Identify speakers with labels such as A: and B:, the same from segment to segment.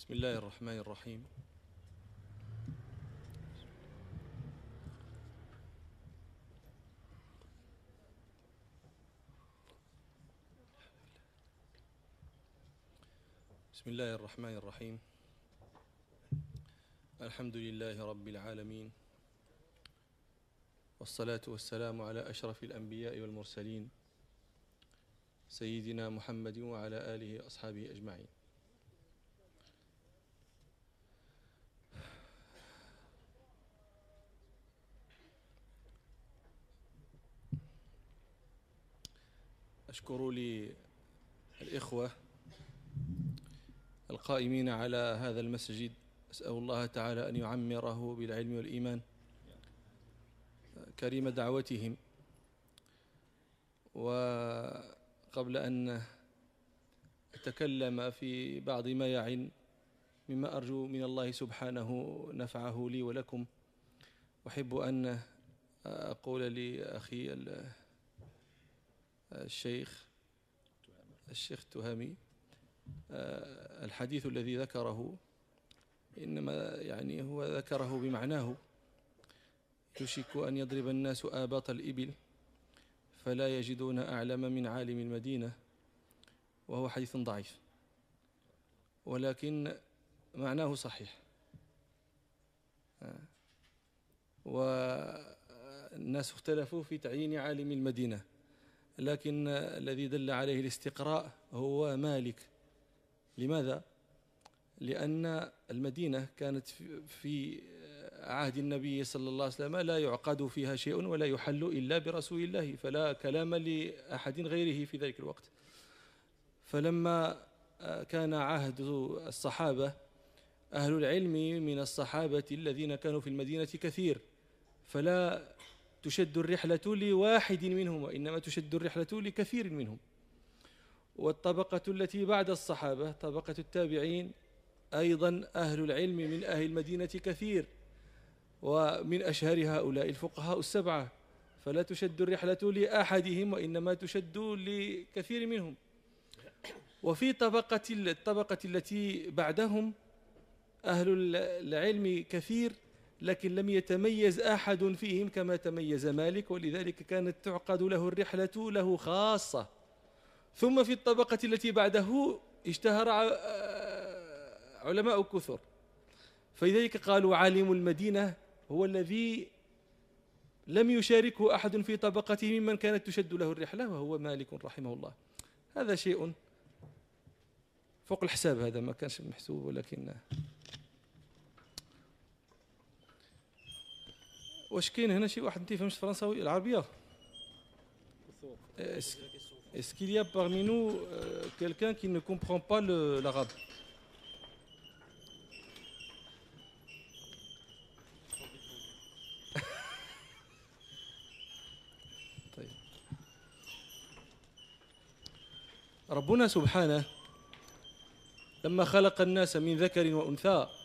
A: بسم الله الرحمن الرحيم. بسم الله الرحمن الرحيم. الحمد لله رب العالمين. والصلاة والسلام على أشرف الأنبياء والمرسلين. سيدنا محمد وعلى آله وأصحابه أجمعين. أشكر للإخوة القائمين على هذا المسجد. أسأل الله تعالى أن يعمره بالعلم والإيمان. كريم دعوتهم. وقبل أن أتكلم في بعض ما يعن مما أرجو من الله سبحانه نفعه لي ولكم. أحب أن أقول لأخي الشيخ الشيخ التهامي آه، الحديث الذي ذكره إنما يعني هو ذكره بمعناه يشك أن يضرب الناس آباط الإبل فلا يجدون أعلم من عالم المدينة وهو حديث ضعيف ولكن معناه صحيح آه. والناس اختلفوا في تعيين عالم المدينة لكن الذي دل عليه الاستقراء هو مالك لماذا؟ لأن المدينة كانت في عهد النبي صلى الله عليه وسلم لا يعقد فيها شيء ولا يحل إلا برسول الله فلا كلام لأحد غيره في ذلك الوقت فلما كان عهد الصحابة أهل العلم من الصحابة الذين كانوا في المدينة كثير فلا تشد الرحلة لواحد منهم وإنما تشد الرحلة لكثير منهم. والطبقة التي بعد الصحابة طبقة التابعين أيضا أهل العلم من أهل المدينة كثير ومن أشهر هؤلاء الفقهاء السبعة. فلا تشد الرحلة لأحدهم وإنما تشد لكثير منهم. وفي طبقة الطبقة التي بعدهم أهل العلم كثير لكن لم يتميز أحد فيهم كما تميز مالك ولذلك كانت تعقد له الرحلة له خاصة. ثم في الطبقة التي بعده اشتهر علماء كثر. فلذلك قالوا عالم المدينة هو الذي لم يشاركه أحد في طبقته ممن كانت تشد له الرحلة وهو مالك رحمه الله. هذا شيء فوق الحساب هذا ما كانش محسوب ولكن واش كاين هنا شي واحد ما تيفهمش الفرنساوي العربية؟ Est-ce qu'il y a parmi nous euh, quelqu'un qui ne comprend pas l'arabe? طيب. ربنا سبحانه لما خلق الناس من ذكر وأنثى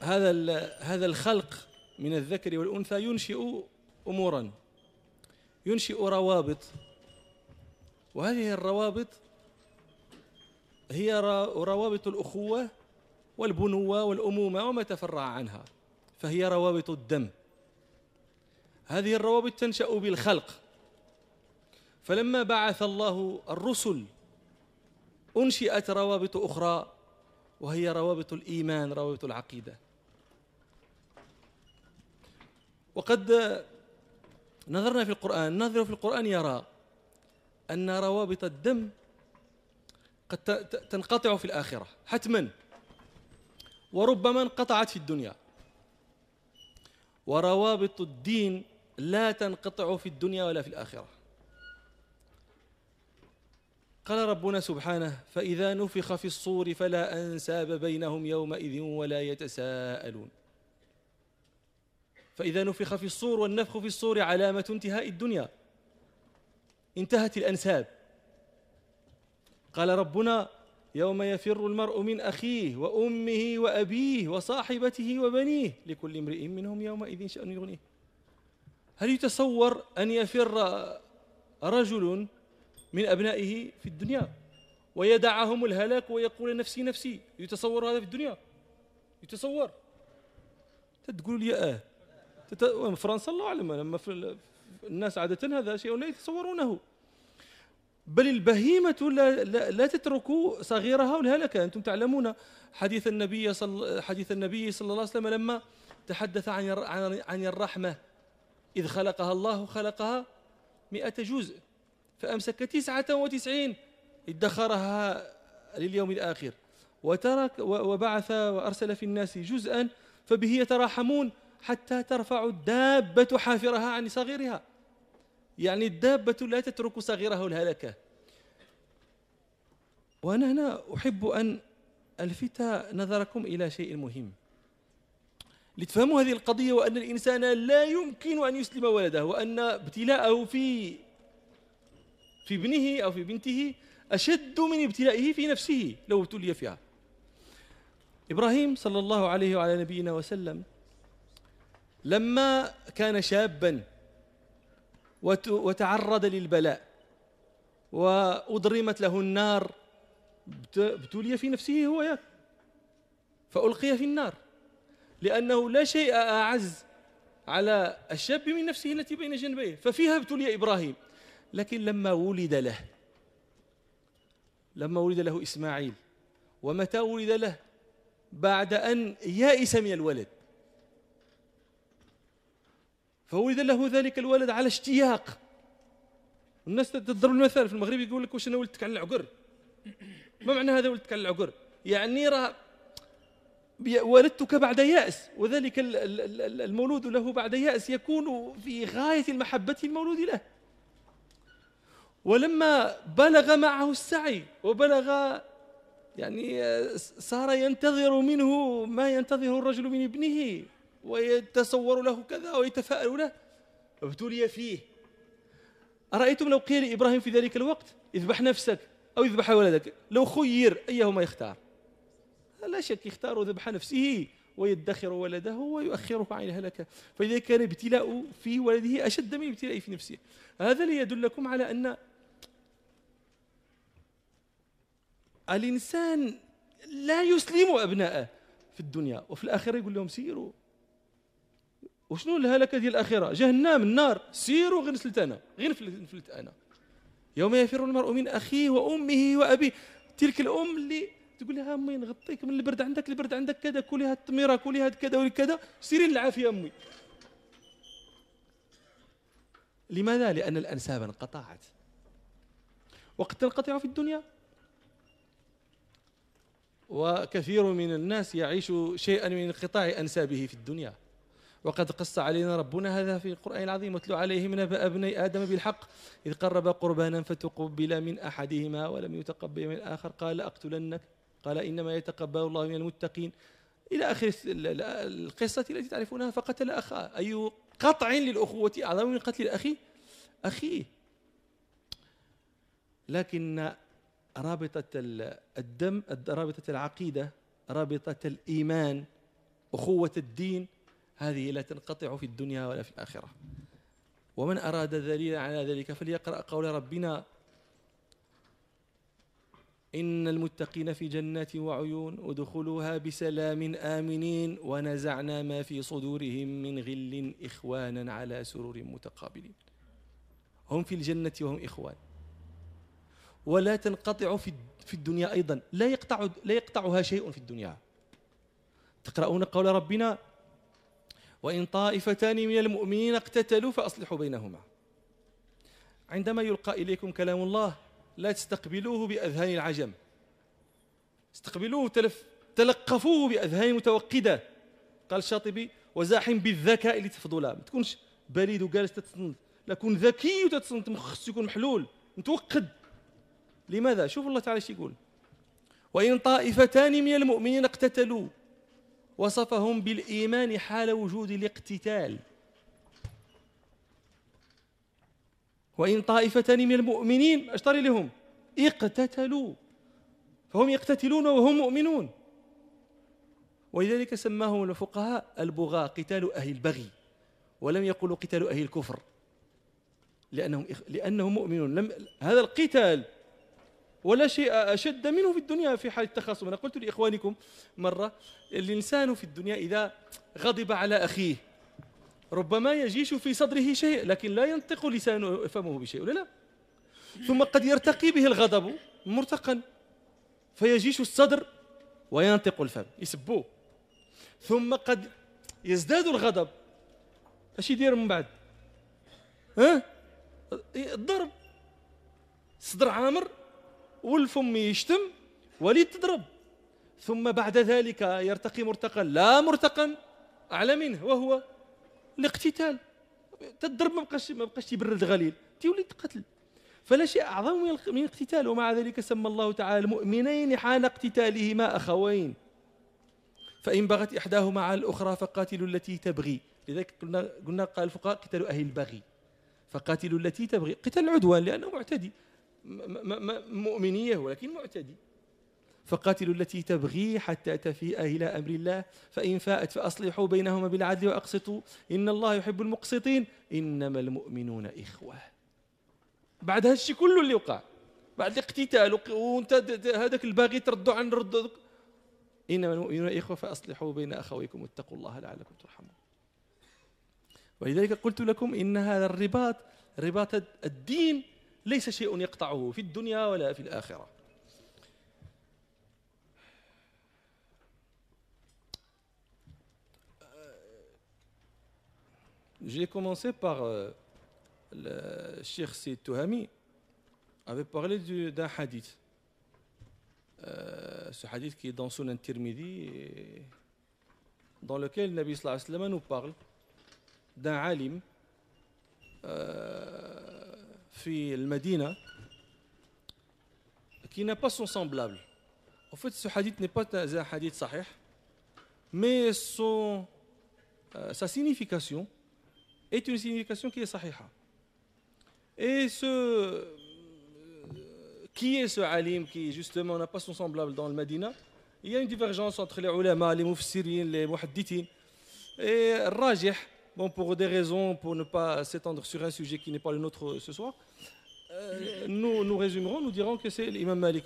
A: هذا هذا الخلق من الذكر والأنثى ينشئ أمورا ينشئ روابط. وهذه الروابط هي روابط الأخوة والبنوة والأمومة وما تفرع عنها فهي روابط الدم. هذه الروابط تنشأ بالخلق. فلما بعث الله الرسل أنشئت روابط أخرى وهي روابط الإيمان روابط العقيدة. وقد نظرنا في القرآن نظر في القرآن يرى أن روابط الدم قد تنقطع في الآخرة حتما وربما انقطعت في الدنيا. وروابط الدين لا تنقطع في الدنيا ولا في الآخرة. قال ربنا سبحانه فإذا نفخ في الصور فلا أنساب بينهم يومئذ ولا يتساءلون. فإذا نفخ في الصور والنفخ في الصور علامة انتهاء الدنيا. انتهت الأنساب. قال ربنا يوم يفر المرء من أخيه وأمه وأبيه وصاحبته وبنيه لكل امرئ منهم يومئذ شأن يغنيه. هل يتصور أن يفر رجل من أبنائه في الدنيا ويدعهم الهلاك ويقول نفسي نفسي يتصور هذا في الدنيا؟ يتصور. تقول لي آه فرنسا الله أعلم لما في الناس عادة هذا شيء لا يتصورونه. بل البهيمة لا, لا, لا تترك صغيرها والهلكة أنتم تعلمون حديث النبي صلى حديث النبي صلى الله عليه وسلم لما تحدث عن عن الرحمة. إذ خلقها الله خلقها مئة جزء فأمسك تسعة وتسعين. ادخرها لليوم الآخر. وترك وبعث وأرسل في الناس جزءا فبه يتراحمون. حتى ترفع الدابة حافرها عن صغيرها. يعني الدابة لا تترك صغيرها الهلكة. وأنا هنا أحب أن ألفت نظركم إلى شيء مهم. لتفهموا هذه القضية وأن الإنسان لا يمكن أن يسلم ولده وأن ابتلاءه في في ابنه أو في بنته أشد من ابتلائه في نفسه لو ابتلي فيها. إبراهيم صلى الله عليه وعلى نبينا وسلم لما كان شابا وتعرض للبلاء وأضرمت له النار ابتلي في نفسه هو فألقي في النار لأنه لا شيء أعز على الشاب من نفسه التي بين جنبيه ففيها ابتلي إبراهيم. لكن لما ولد له لما ولد له إسماعيل ومتى ولد له؟ بعد أن يائس من الولد. فولد له ذلك الولد على اشتياق. الناس تضرب المثال في المغرب يقول لك واش أنا ولدتك على العقر؟ ما معنى هذا ولدتك على العقر؟ يعني راه ولدتك بعد يأس وذلك المولود له بعد يأس يكون في غاية المحبة المولود له. ولما بلغ معه السعي وبلغ يعني صار ينتظر منه ما ينتظره الرجل من ابنه. ويتصور له كذا ويتفاءل له ابتلي فيه. أرأيتم لو قيل لإبراهيم في ذلك الوقت اذبح نفسك أو اذبح ولدك لو خير أيهما يختار؟ لا شك يختار ذبح نفسه ويدخر ولده ويؤخره عن الهلكة فإذا كان ابتلاء في ولده أشد من ابتلاء في نفسه. هذا ليدلكم على أن الإنسان لا يسلم أبناءه في الدنيا وفي الآخرة يقول لهم سيروا. وشنو الهلكة ديال الآخرة جهنم النار. سيروا غير نفلت أنا غير نفلت أنا. يوم يفر المرء من أخيه وأمه وأبيه. تلك الأم اللي تقول لها أمي نغطيك من البرد عندك البرد عندك كذا كلي هاد التميرة كلي هاد كذا وكذا. سيري العافية أمي. لماذا؟ لأن الأنساب انقطعت. وقد تنقطع في الدنيا. وكثير من الناس يعيش شيئا من انقطاع أنسابه في الدنيا. وقد قص علينا ربنا هذا في القرآن العظيم واتلو عليهم نبأ ابني آدم بالحق. إذ قرب قربانا فتقبل من أحدهما ولم يتقبل من الآخر. قال لأقتلنك قال إنما يتقبل الله من المتقين. إلى آخر القصة التي تعرفونها فقتل أخاه أي قطع للأخوة أعظم من قتل الأخ أخيه لكن رابطة الدم رابطة العقيدة رابطة الإيمان أخوة الدين هذه لا تنقطع في الدنيا ولا في الآخرة. ومن أراد دليلا على ذلك فليقرأ قول ربنا إن المتقين في جنات وعيون ادخلوها بسلام آمنين ونزعنا ما في صدورهم من غل إخوانا على سرور متقابلين. هم في الجنة وهم إخوان. ولا تنقطع في في الدنيا أيضا. لا يقطع لا يقطعها شيء في الدنيا. تقرؤون قول ربنا وإن طائفتان من المؤمنين اقتتلوا فأصلحوا بينهما. عندما يلقى إليكم كلام الله لا تستقبلوه بأذهان العجم. استقبلوه تلف تلقفوه بأذهان متوقدة. قال الشاطبي وزاحم بالذكاء لتفضلا. ما تكونش بريد وجالس تتصنت. لا كون ذكي وتتصنت مخك يكون محلول متوقد. لماذا؟ شوف الله تعالى إيش يقول. وإن طائفتان من المؤمنين اقتتلوا وصفهم بالإيمان حال وجود الاقتتال. وإن طائفتان من المؤمنين أشتري لهم اقتتلوا. فهم يقتتلون وهم مؤمنون. ولذلك سماهم الفقهاء البغاة قتال أهل البغي. ولم يقولوا قتال أهل الكفر. لأنهم لأنهم مؤمنون. لم هذا القتال ولا شيء أشد منه في الدنيا في حال التخاصم. أنا قلت لإخوانكم مرة الإنسان في الدنيا إذا غضب على أخيه ربما يجيش في صدره شيء لكن لا ينطق لسانه فمه بشيء ولا لا؟ ثم قد يرتقي به الغضب مرتقا فيجيش الصدر وينطق الفم يسبوه. ثم قد يزداد الغضب. اش يدير من بعد؟ ها؟ الضرب صدر عامر والفم يشتم وليد تضرب ثم بعد ذلك يرتقي مرتقا لا مرتقا أعلى منه وهو الاقتتال. تضرب ما بقاش ما بقاش يبرد غليل تولي تقتل. فلا شيء أعظم من الاقتتال ومع ذلك سمى الله تعالى المؤمنين حال اقتتالهما أخوين. فإن بغت إحداهما على الأخرى فقاتلوا التي تبغي. لذلك قلنا قلنا قال الفقهاء قتال أهل البغي. فقاتلوا التي تبغي. قتال العدوان لأنه معتدي. مؤمنية ولكن معتدي. فقاتلوا التي تبغي حتى تفيء إلى أمر الله فإن فاءت فأصلحوا بينهما بالعدل وأقسطوا. إن الله يحب المقسطين. إنما المؤمنون إخوة. بعد هالشيء كله اللي وقع بعد الاقتتال وانت هذاك الباغي تردوا عن رد إنما المؤمنون إخوة فأصلحوا بين أخويكم واتقوا الله لعلكم ترحمون. ولذلك قلت لكم إن هذا الرباط رباط الدين ليس شيء يقطعه في الدنيا ولا في الآخرة J'ai commencé par euh, le Cheikh Sid Touhami avait parlé d'un hadith. Euh, ce hadith qui est dans Sunan Tirmidhi, dans lequel Nabi sallallahu alayhi wa sallam nous parle d'un alim euh, fi al-Madina qui n'a pas son semblable. En fait, ce hadith n'est pas un hadith sahih, mais euh, sa signification est une signification qui est sahiha. Et ce euh, qui est ce alim qui justement n'a pas son semblable dans le Medina Il y a une divergence entre les ulama, les mufassirin, les muhaddithin. Et rajih, pour des raisons, pour ne pas s'étendre sur un sujet qui n'est pas le nôtre ce soir, euh, nous, nous résumerons, nous dirons que c'est l'imam Malik.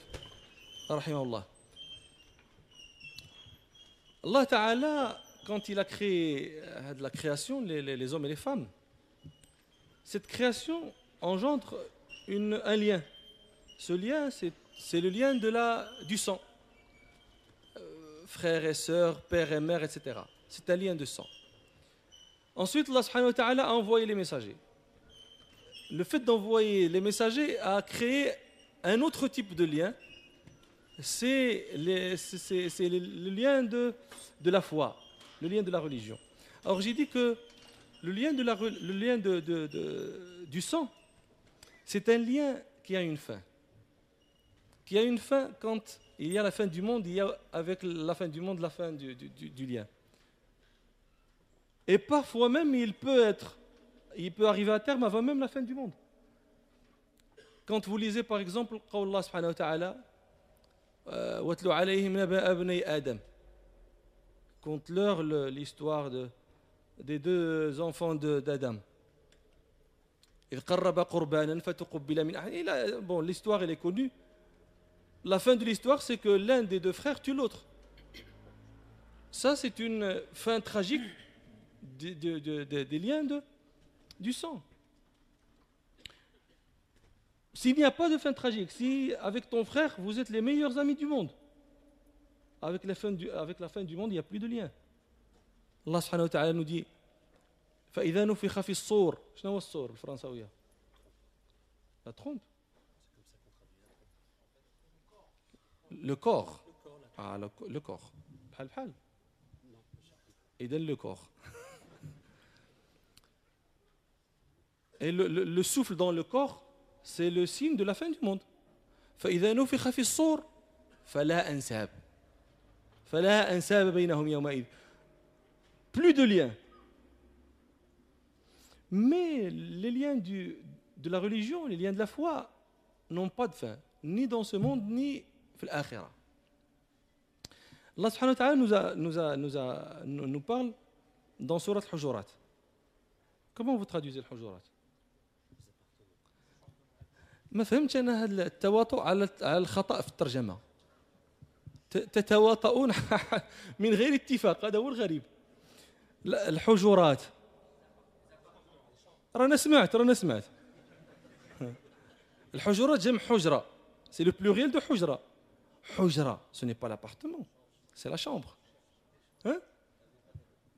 A: Allah. Allah Ta'ala quand il a créé euh, la création, les, hommes et les femmes, cette création engendre un lien. Ce lien, c'est le lien de la, du sang. Euh, frères et sœurs, père et mère, etc. C'est un lien de sang. Ensuite, Allah a envoyé les messagers. Le fait d'envoyer les messagers a créé un autre type de lien. C'est le lien de, la foi le lien de la religion. Alors j'ai dit que le lien, de la, le lien de, du sang, c'est un lien qui a une fin. Qui a une fin quand il y a la fin du monde, il y a avec la fin du monde la fin du lien. Et parfois même, il peut être, il peut arriver à terme avant même la fin du monde. Quand vous lisez par exemple, Allah subhanahu wa ta'ala, واتلو عليهم نبأ ابني آدم conte leur l'histoire de, des deux enfants d'Adam. Bon, l'histoire, elle est connue. La fin de l'histoire, c'est que l'un des deux frères tue l'autre. Ça, c'est une fin tragique des, des liens de, du sang. S'il n'y a pas de fin tragique, si avec ton frère, vous êtes les meilleurs amis du monde, avec la fin du, avec la fin du monde, il n'y a plus de lien. Allah subhanahu wa ta'ala nous dit فإذا نفخ في الصور شنو هو الصور بالفرنساوية la trompe le corps ah, le, le corps بحال بحال إذا le corps et le, le, le souffle dans le corps c'est le signe de la fin du monde فإذا نفخ في الصور فلا أنساب فلا أنساب بينهم يومئذ plus de liens. Mais les liens du, de la religion, les liens de la foi n'ont pas de fin, ni dans ce monde, ni dans l'akhira. Allah subhanahu wa ta'ala nous, a, nous, a, nous, a, nous parle dans Surat Hujurat. Comment vous traduisez le Hujurat ما فهمتش أنا هذا التواطؤ على الخطأ في الترجمة. تتواطؤون من غير اتفاق هذا هو الغريب. الحجرات رانا سمعت رانا سمعت. الحجرات جمع حجرة. c'est le pluriel de حجرة. حجرة. ce n'est pas l'appartement سي لا شامبر ها؟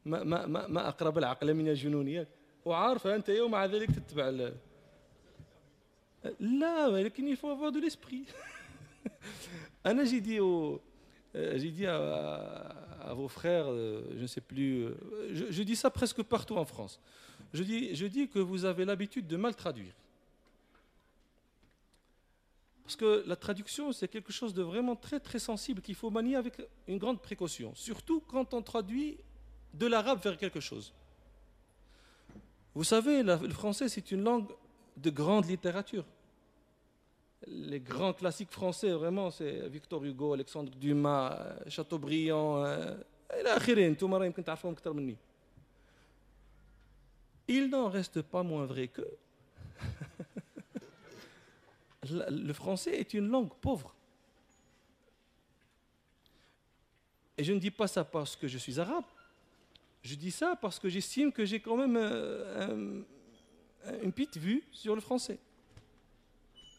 A: ما ما ما, أقرب العقل من الجنونيات. وعارفة أنت يوم مع ذلك تتبع Là, il faut avoir de l'esprit. j'ai dit, euh, j'ai dit à, vos frères, euh, je ne sais plus, euh, je, dis ça presque partout en France. Je dis, que vous avez l'habitude de mal traduire. Parce que la traduction, c'est quelque chose de vraiment très très sensible qu'il faut manier avec une grande précaution, surtout quand on traduit de l'arabe vers quelque chose. Vous savez, le français, c'est une langue de grande littérature. Les grands classiques français, vraiment, c'est Victor Hugo, Alexandre Dumas, Chateaubriand, il n'en reste pas moins vrai que le français est une langue pauvre. Et je ne dis pas ça parce que je suis arabe. Je dis ça parce que j'estime que j'ai quand même euh, un, une petite vue sur le français.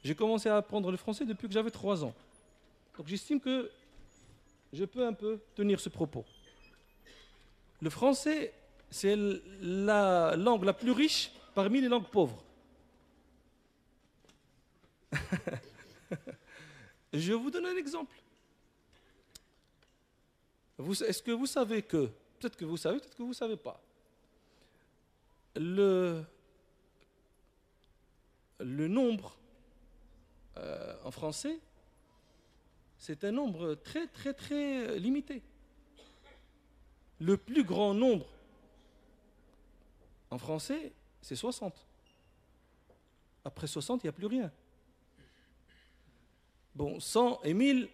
A: J'ai commencé à apprendre le français depuis que j'avais trois ans. Donc j'estime que je peux un peu tenir ce propos. Le français, c'est la langue la plus riche parmi les langues pauvres. Je vous donne un exemple. Est-ce que vous savez que, peut-être que vous savez, peut-être que vous ne savez pas, le, le nombre euh, en français, c'est un nombre très très très limité. Le plus grand nombre en français, c'est 60. Après 60, il n'y a plus rien. Bon, 100 et 1000,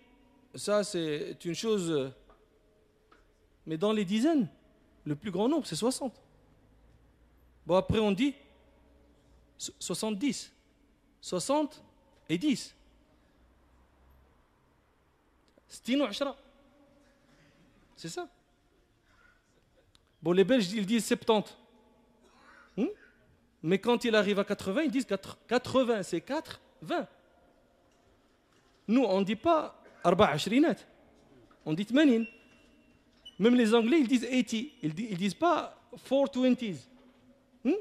A: ça c'est une chose. Mais dans les dizaines, le plus grand nombre, c'est 60. Bon, après on dit 70. 60 et 10. C'est ça. Bon, les Belges, ils disent 70. Hmm? Mais quand il arrive à 80, ils disent 80, c'est 4, 20. Nous, on ne dit pas arba ashrinat, on dit 80. Même les Anglais, ils disent 80. Ils ne disent pas 420s. Hmm?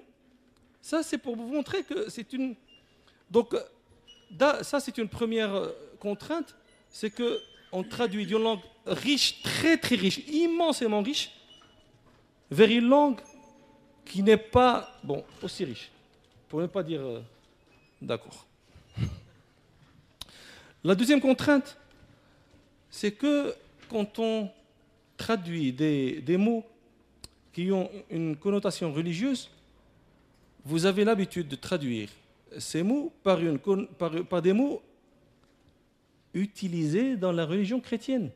A: Ça, c'est pour vous montrer que c'est une. Donc, ça, c'est une première euh, contrainte c'est qu'on traduit d'une langue riche, très très riche, immensément riche, vers une langue qui n'est pas, bon, aussi riche. Pour ne pas dire. Euh, d'accord. La deuxième contrainte, c'est que quand on traduit des, mots qui ont une connotation religieuse, vous avez l'habitude de traduire ces mots par, des mots utilisés dans la religion chrétienne.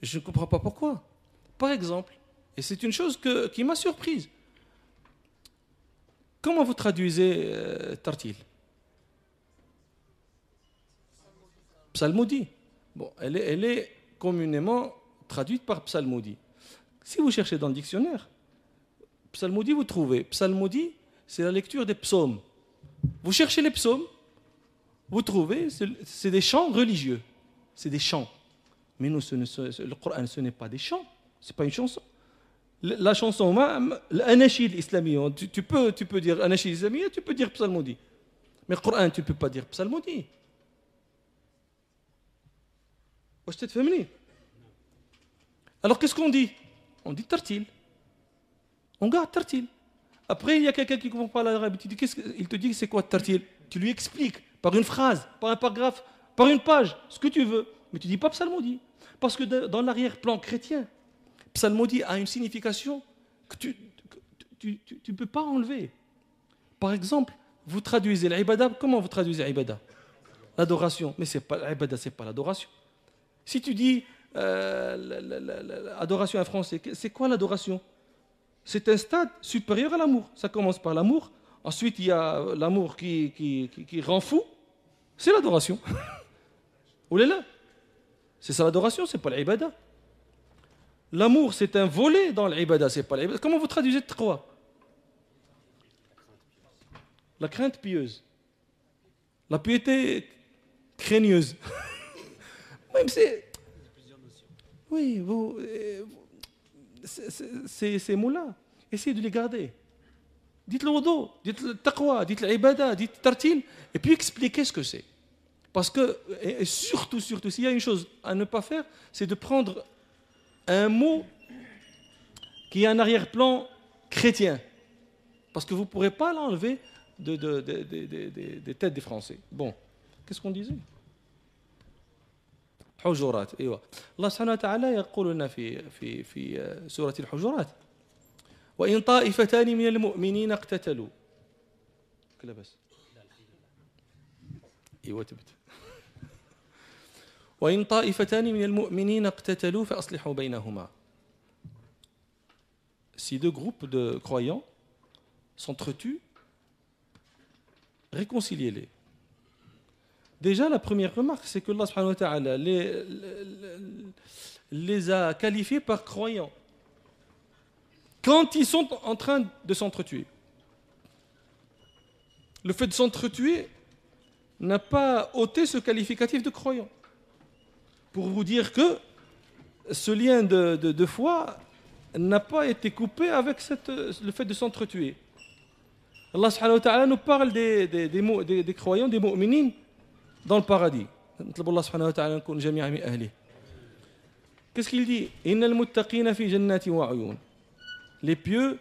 A: Je ne comprends pas pourquoi. Par exemple, et c'est une chose qui m'a surprise, comment vous traduisez euh, tartil? Psalmodie. Bon, elle est, elle est communément traduite par psalmodie. Si vous cherchez dans le dictionnaire, psalmodie, vous trouvez. Psalmodie, c'est la lecture des psaumes. Vous cherchez les psaumes, vous trouvez, c'est des chants religieux. C'est des chants. Mais nous, ce le Coran, ce n'est pas des chants. Ce n'est pas une chanson. La chanson, l'anachid tu, peux, tu peux dire anachid islamique, tu peux dire psalmodie. Mais le Coran, tu ne peux pas dire psalmodie. Alors qu'est-ce qu'on dit? On dit tartil. On garde tartil. Après, il y a quelqu'un qui ne comprend pas l'arabe. Il te dit c'est quoi tartil? Tu lui expliques par une phrase, par un paragraphe, par une page, ce que tu veux. Mais tu dis pas psalmodie. Parce que dans l'arrière-plan chrétien, psalmodie a une signification que tu ne peux pas enlever. Par exemple, vous traduisez l'ibada, comment vous traduisez l'ibada? L'adoration. Mais c'est pas l'ibada, c'est pas l'adoration. Si tu dis euh, adoration en français, c'est quoi l'adoration? C'est un stade supérieur à l'amour. Ça commence par l'amour, Ensuite, il y a l'amour qui, qui, rend fou. C'est l'adoration. Là C'est ça l'adoration, c'est pas l'ibada. L'amour, c'est un volet dans l'ibada, c'est pas. Comment vous traduisez taqwa La crainte pieuse. La piété craigneuse. Même c'est. Oui, vous, ces mots-là, essayez de les garder. Dites le wudu, dites le taqwa, dites l'ibada, dites tartil, et puis expliquez ce que c'est. Parce que, et surtout, surtout, s'il y a une chose à ne pas faire, c'est de prendre un mot qui a un arrière-plan chrétien. Parce que vous ne pourrez pas l'enlever de, de, de, des têtes des Français. Bon, qu'est-ce qu'on disait? حجرات. أيوه. الله سبحانه وتعالى يقول لنا في في في سورة الحجرات وإن طائفتان من المؤمنين اقتتلوا. كلا بس. أيوه تبت. وإن طائفتان من المؤمنين اقتتلوا فأصلحوا بينهما. Si deux groupes de croyants s'entretuent, réconciliez-les. Déjà, la première remarque, c'est que Allah les, a qualifiés par croyants. Quand ils sont en train de s'entretuer. Le fait de s'entretuer n'a pas ôté ce qualificatif de croyant pour vous dire que ce lien de, foi n'a pas été coupé avec le fait de s'entretuer. Allah wa nous parle des, des, des, des, des croyants, des mu'minines dans le paradis. Allah subhanahu wa ta'ala Qu'est-ce qu'il dit Les pieux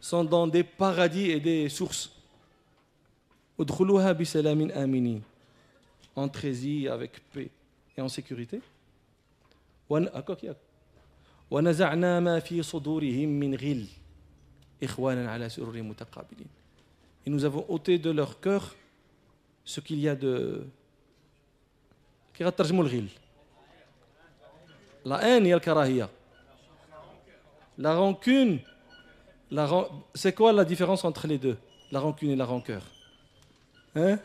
A: sont dans des paradis et des sources. Entrez-y avec paix et en sécurité. ونزعنا ما في صدورهم من غل إخوانا على سرر متقابلين Et nous avons ôté de leur cœur ce qu'il y a de. La haine et al-karahiyya. La rancune, la... c'est quoi la différence entre les deux La rancune et la rancœur? Hein?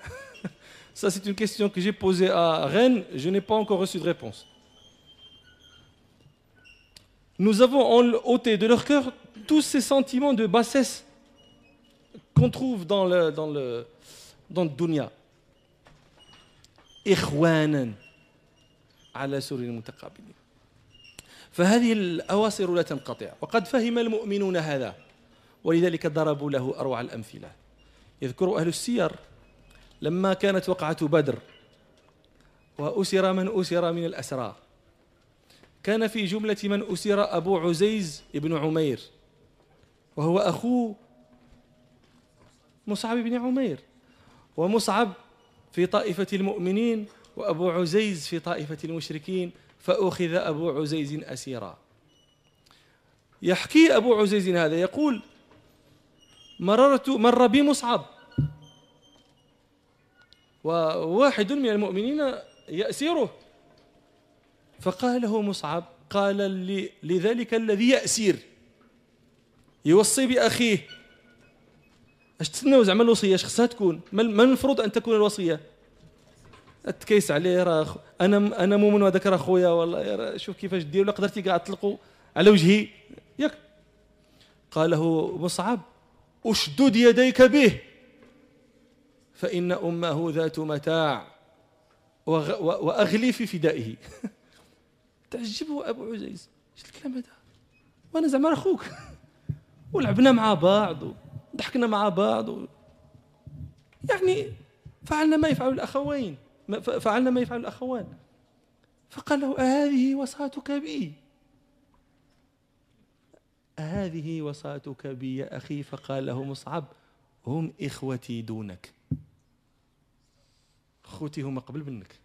A: Ça, c'est une question que j'ai posée à Rennes, je n'ai pas encore reçu de réponse. Nous avons ôté de leur cœur tous ces sentiments de bassesse qu'on trouve dans le, dans le, dans le dunya. إخوانا على سرر متقابلين. فهذه الأواصر لا تنقطع وقد فهم المؤمنون هذا ولذلك ضربوا له أروع الأمثلة. يذكر أهل السير لما كانت وقعة بدر وأسر من أسر من الأسرى. كان في جملة من أسر أبو عزيز بن عمير وهو أخو مصعب بن عمير ومصعب في طائفة المؤمنين وأبو عزيز في طائفة المشركين فأخذ أبو عزيز أسيرا. يحكي أبو عزيز هذا يقول مررت مر بي مصعب. وواحد من المؤمنين يأسره. فقال له مصعب قال لذلك الذي يأسير يوصي بأخيه. اش تسناو زعما الوصية؟ اش خصها تكون؟ ما المفروض أن تكون الوصية. تكيس عليه راه أنا أنا مؤمن وهذاك راه خويا والله. شوف كيفاش دير ولا قدرتي كاع تطلقوا على وجهي. ياك. قال له مصعب أشدد يديك به فإن أمه ذات متاع وأغلي في فدائه. تعجبه أبو عزيز. إيش الكلام هذا؟ وأنا زعما أخوك ولعبنا مع بعض. وضحكنا مع بعض و... يعني فعلنا ما يفعل الأخوين. فعلنا ما يفعل الأخوان. فقال له أهذه وصاتك بي. أهذه وصاتك بي يا أخي. فقال له مصعب هم إخوتي دونك. خوتي هما قبل منك.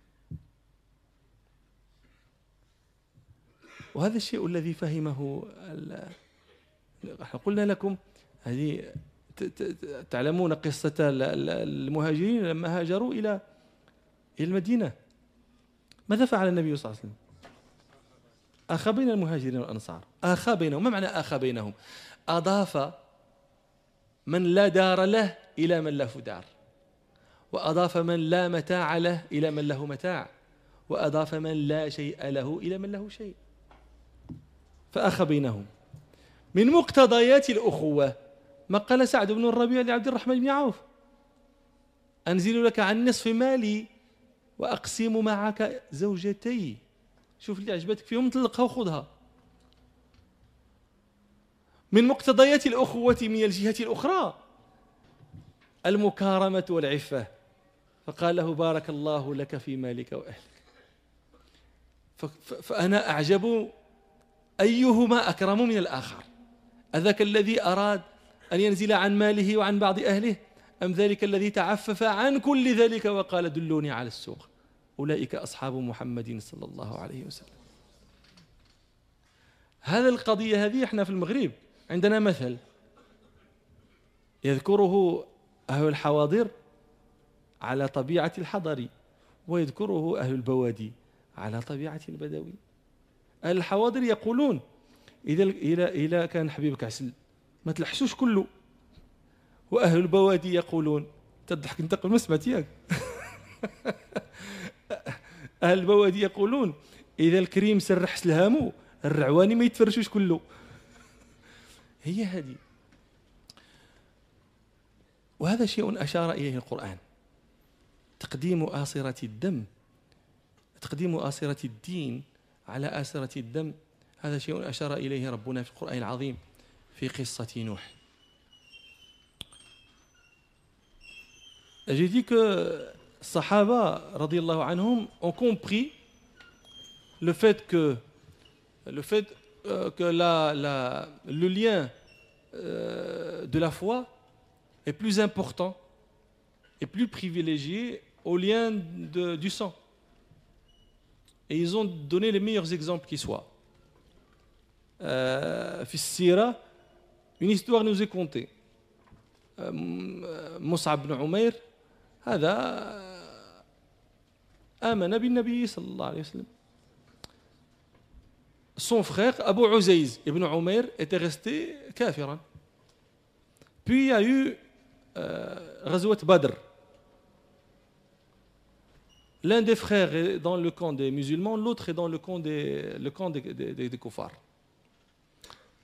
A: وهذا الشيء الذي فهمه قلنا لكم هذه تعلمون قصة المهاجرين لما هاجروا إلى المدينة. ماذا فعل النبي صلى الله عليه وسلم؟ أخى بين المهاجرين والأنصار. أخى بينهم. ما معنى أخى بينهم؟ أضاف من لا دار له إلى من له دار. وأضاف من لا متاع له إلى من له متاع. وأضاف من لا شيء له إلى من له شيء. فأخ بينهم. من مقتضيات الأخوة ما قال سعد بن الربيع لعبد الرحمن بن عوف. أنزل لك عن نصف مالي وأقسم معك زوجتي. شوف اللي عجبتك فيهم طلقها وخذها. من مقتضيات الأخوة من الجهة الأخرى المكارمة والعفة. فقال له بارك الله لك في مالك وأهلك. فأنا أعجب أيهما أكرم من الآخر. أذاك الذي أراد أن ينزل عن ماله وعن بعض أهله؟ أم ذلك الذي تعفف عن كل ذلك وقال دلوني على السوق؟ أولئك أصحاب محمد صلى الله عليه وسلم. هذا القضية هذه إحنا في المغرب عندنا مثل يذكره أهل الحواضر على طبيعة الحضري ويذكره أهل البوادي على طبيعة البدوي. أهل الحواضر يقولون إذا إذا كان حبيبك عسل ما تلحسوش كله. وأهل البوادي يقولون تضحك أنت قبل ما سمعت ياك أهل البوادي يقولون إذا الكريم سرح سلهامو الرعواني ما يتفرشوش كله. هي هذه. وهذا شيء أشار إليه القرآن. تقديم آصرة الدم. تقديم آصرة الدين على آسرة الدم. هذا شيء أشار إليه ربنا في القرآن العظيم. في قصة نوح J'ai dit que Sahaba, radiallahu anhum, ont compris le fait que, le, fait, euh, que la, la, le lien euh, de la foi est plus important et plus privilégié au lien de, du sang. Et ils ont donné les meilleurs exemples qui soient. Euh, une histoire nous est contée. Euh, Mus'ab ibn Umayr, هذا آمن بالنبي صلى الله عليه وسلم. Son frère, Abu Uzayz ibn Umayr, était resté kafiran. Puis il y a eu euh, Ghazwat Badr. L'un des frères est dans le camp des musulmans, l'autre est dans le camp des, le camp des, des, des, des koufars.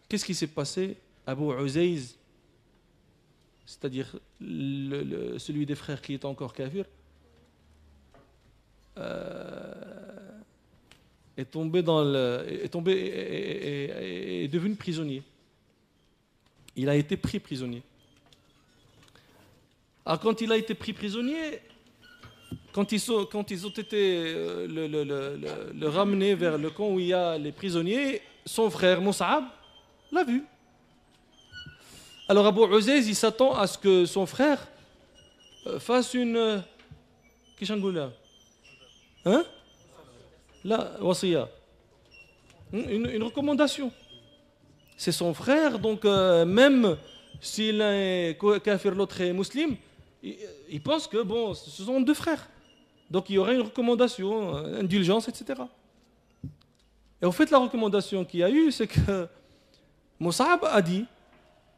A: Qu'est-ce qui s'est passé Abu Uzayz, c'est-à-dire celui des frères qui est encore kafir, euh, est tombé dans le, est tombé est, devenu prisonnier. Il a été pris prisonnier. Alors quand il a été pris prisonnier, quand ils, quand ils ont été euh, le, ramener vers le camp où il y a les prisonniers, son frère Moussab l'a vu. Alors Abu il s'attend à ce que son frère euh, fasse une... Qu'est-ce que Hein? La wasiya. Une, une recommandation. C'est son frère, donc euh, même s'il est kafir, l'autre est musulman, il, pense que bon, ce sont deux frères. Donc il y aurait une recommandation, indulgence, etc. Et en fait, la recommandation qu'il y a eu, c'est que Moussab a dit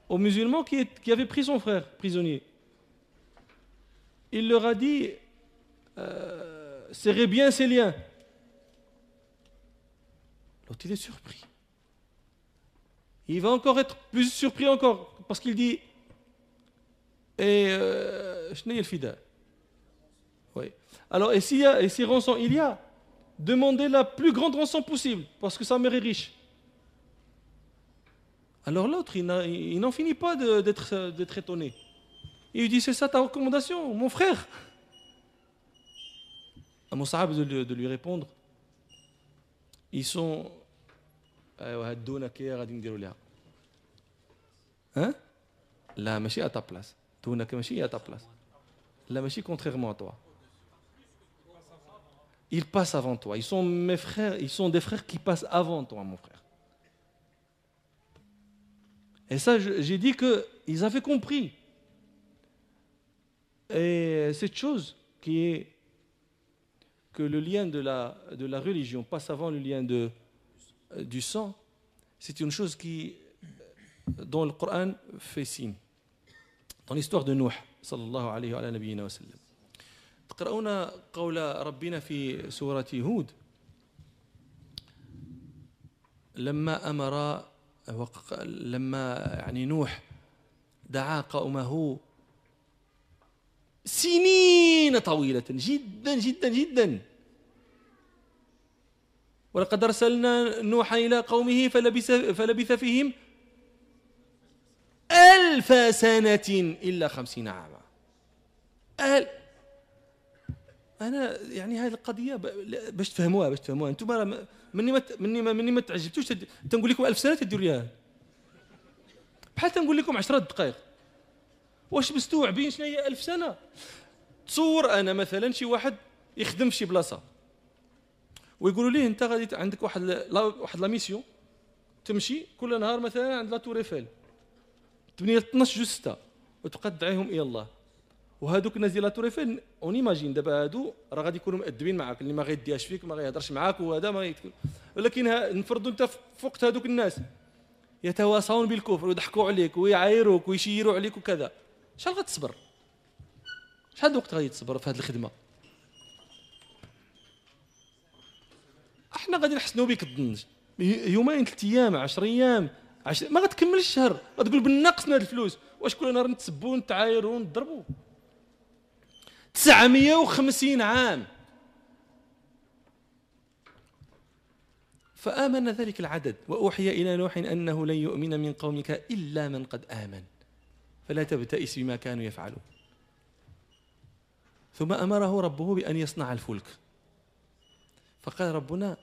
A: aux musulmans qui, avaient pris son frère prisonnier, il leur a dit euh, serrez bien ses liens. L'autre, il est surpris. Il va encore être plus surpris encore, parce qu'il dit et euh, le fida. Oui. Alors, et a, et si rançon il y a, demandez la plus grande rançon possible, parce que sa mère est riche. Alors l'autre, il n'en finit pas d'être étonné. Il lui dit, c'est ça ta recommandation, mon frère? À mon sahab de, de, lui répondre, ils sont... Hein? La machine à ta place. à ta place. La machine contrairement à toi ils passent avant toi. Ils sont mes frères, ils sont des frères qui passent avant toi, mon frère. Et ça, j'ai dit qu'ils avaient compris. Et cette chose qui est que le lien de la, de la religion passe avant le lien de, du sang, c'est une chose qui, dont le Coran fait signe. dans l'histoire de نوح صلى الله عليه وعلى نبينا وسلم تقرؤون قول ربنا في سورة هود لما أمر لما يعني نوح دعا قومه سنين طويلة جدا جدا جدا. ولقد أرسلنا نوحا إلى قومه فلبث, فلبث فيهم ألف سنة إلا خمسين عاما. أنا يعني هذه القضية باش تفهموها باش تفهموها. أنتم مني ما مني ما مني ما تعجبتوش تنقول لكم ألف سنة تديروا ليها. بحال تنقول لكم عشرة دقائق. واش مستوعبين شنو هي ألف سنة؟ تصور أنا مثلا شي واحد يخدم في شي بلاصة ويقولوا ليه أنت غادي عندك واحد لا واحد la mission تمشي كل نهار مثلا عند la tour Eiffel تبني 12 جوج 6 وتبقى تدعيهم إلى الله. وهذوك ديال la tour Eiffel on imagine. دابا هادو راه غادي يكونوا مؤدبين معاك. اللي ما غيديهاش فيك ما غيهضرش معاك وهذا ما يتكلم. ولكن نفرضوا انت فوقت هذوك الناس. يتواصون بالكفر ويضحكوا عليك ويعايروك ويشيروا عليك وكذا. شحال غتصبر؟ شحال الوقت غادي تصبر في هذه الخدمة؟ إحنا غادي نحسنوا بك الظن. يومين ثلاث أيام 10 أيام عشر ما غتكملش الشهر. غتقول هذه الفلوس. واش كل نهار نتسبوا ونتعايروا ونضربوا 950 عام. فآمن ذلك العدد وأوحي إلى نوح أنه لن يؤمن من قومك إلا من قد آمن. فلا تبتئس بما كانوا يفعلون. ثم أمره ربه بأن يصنع الفلك. فقال ربنا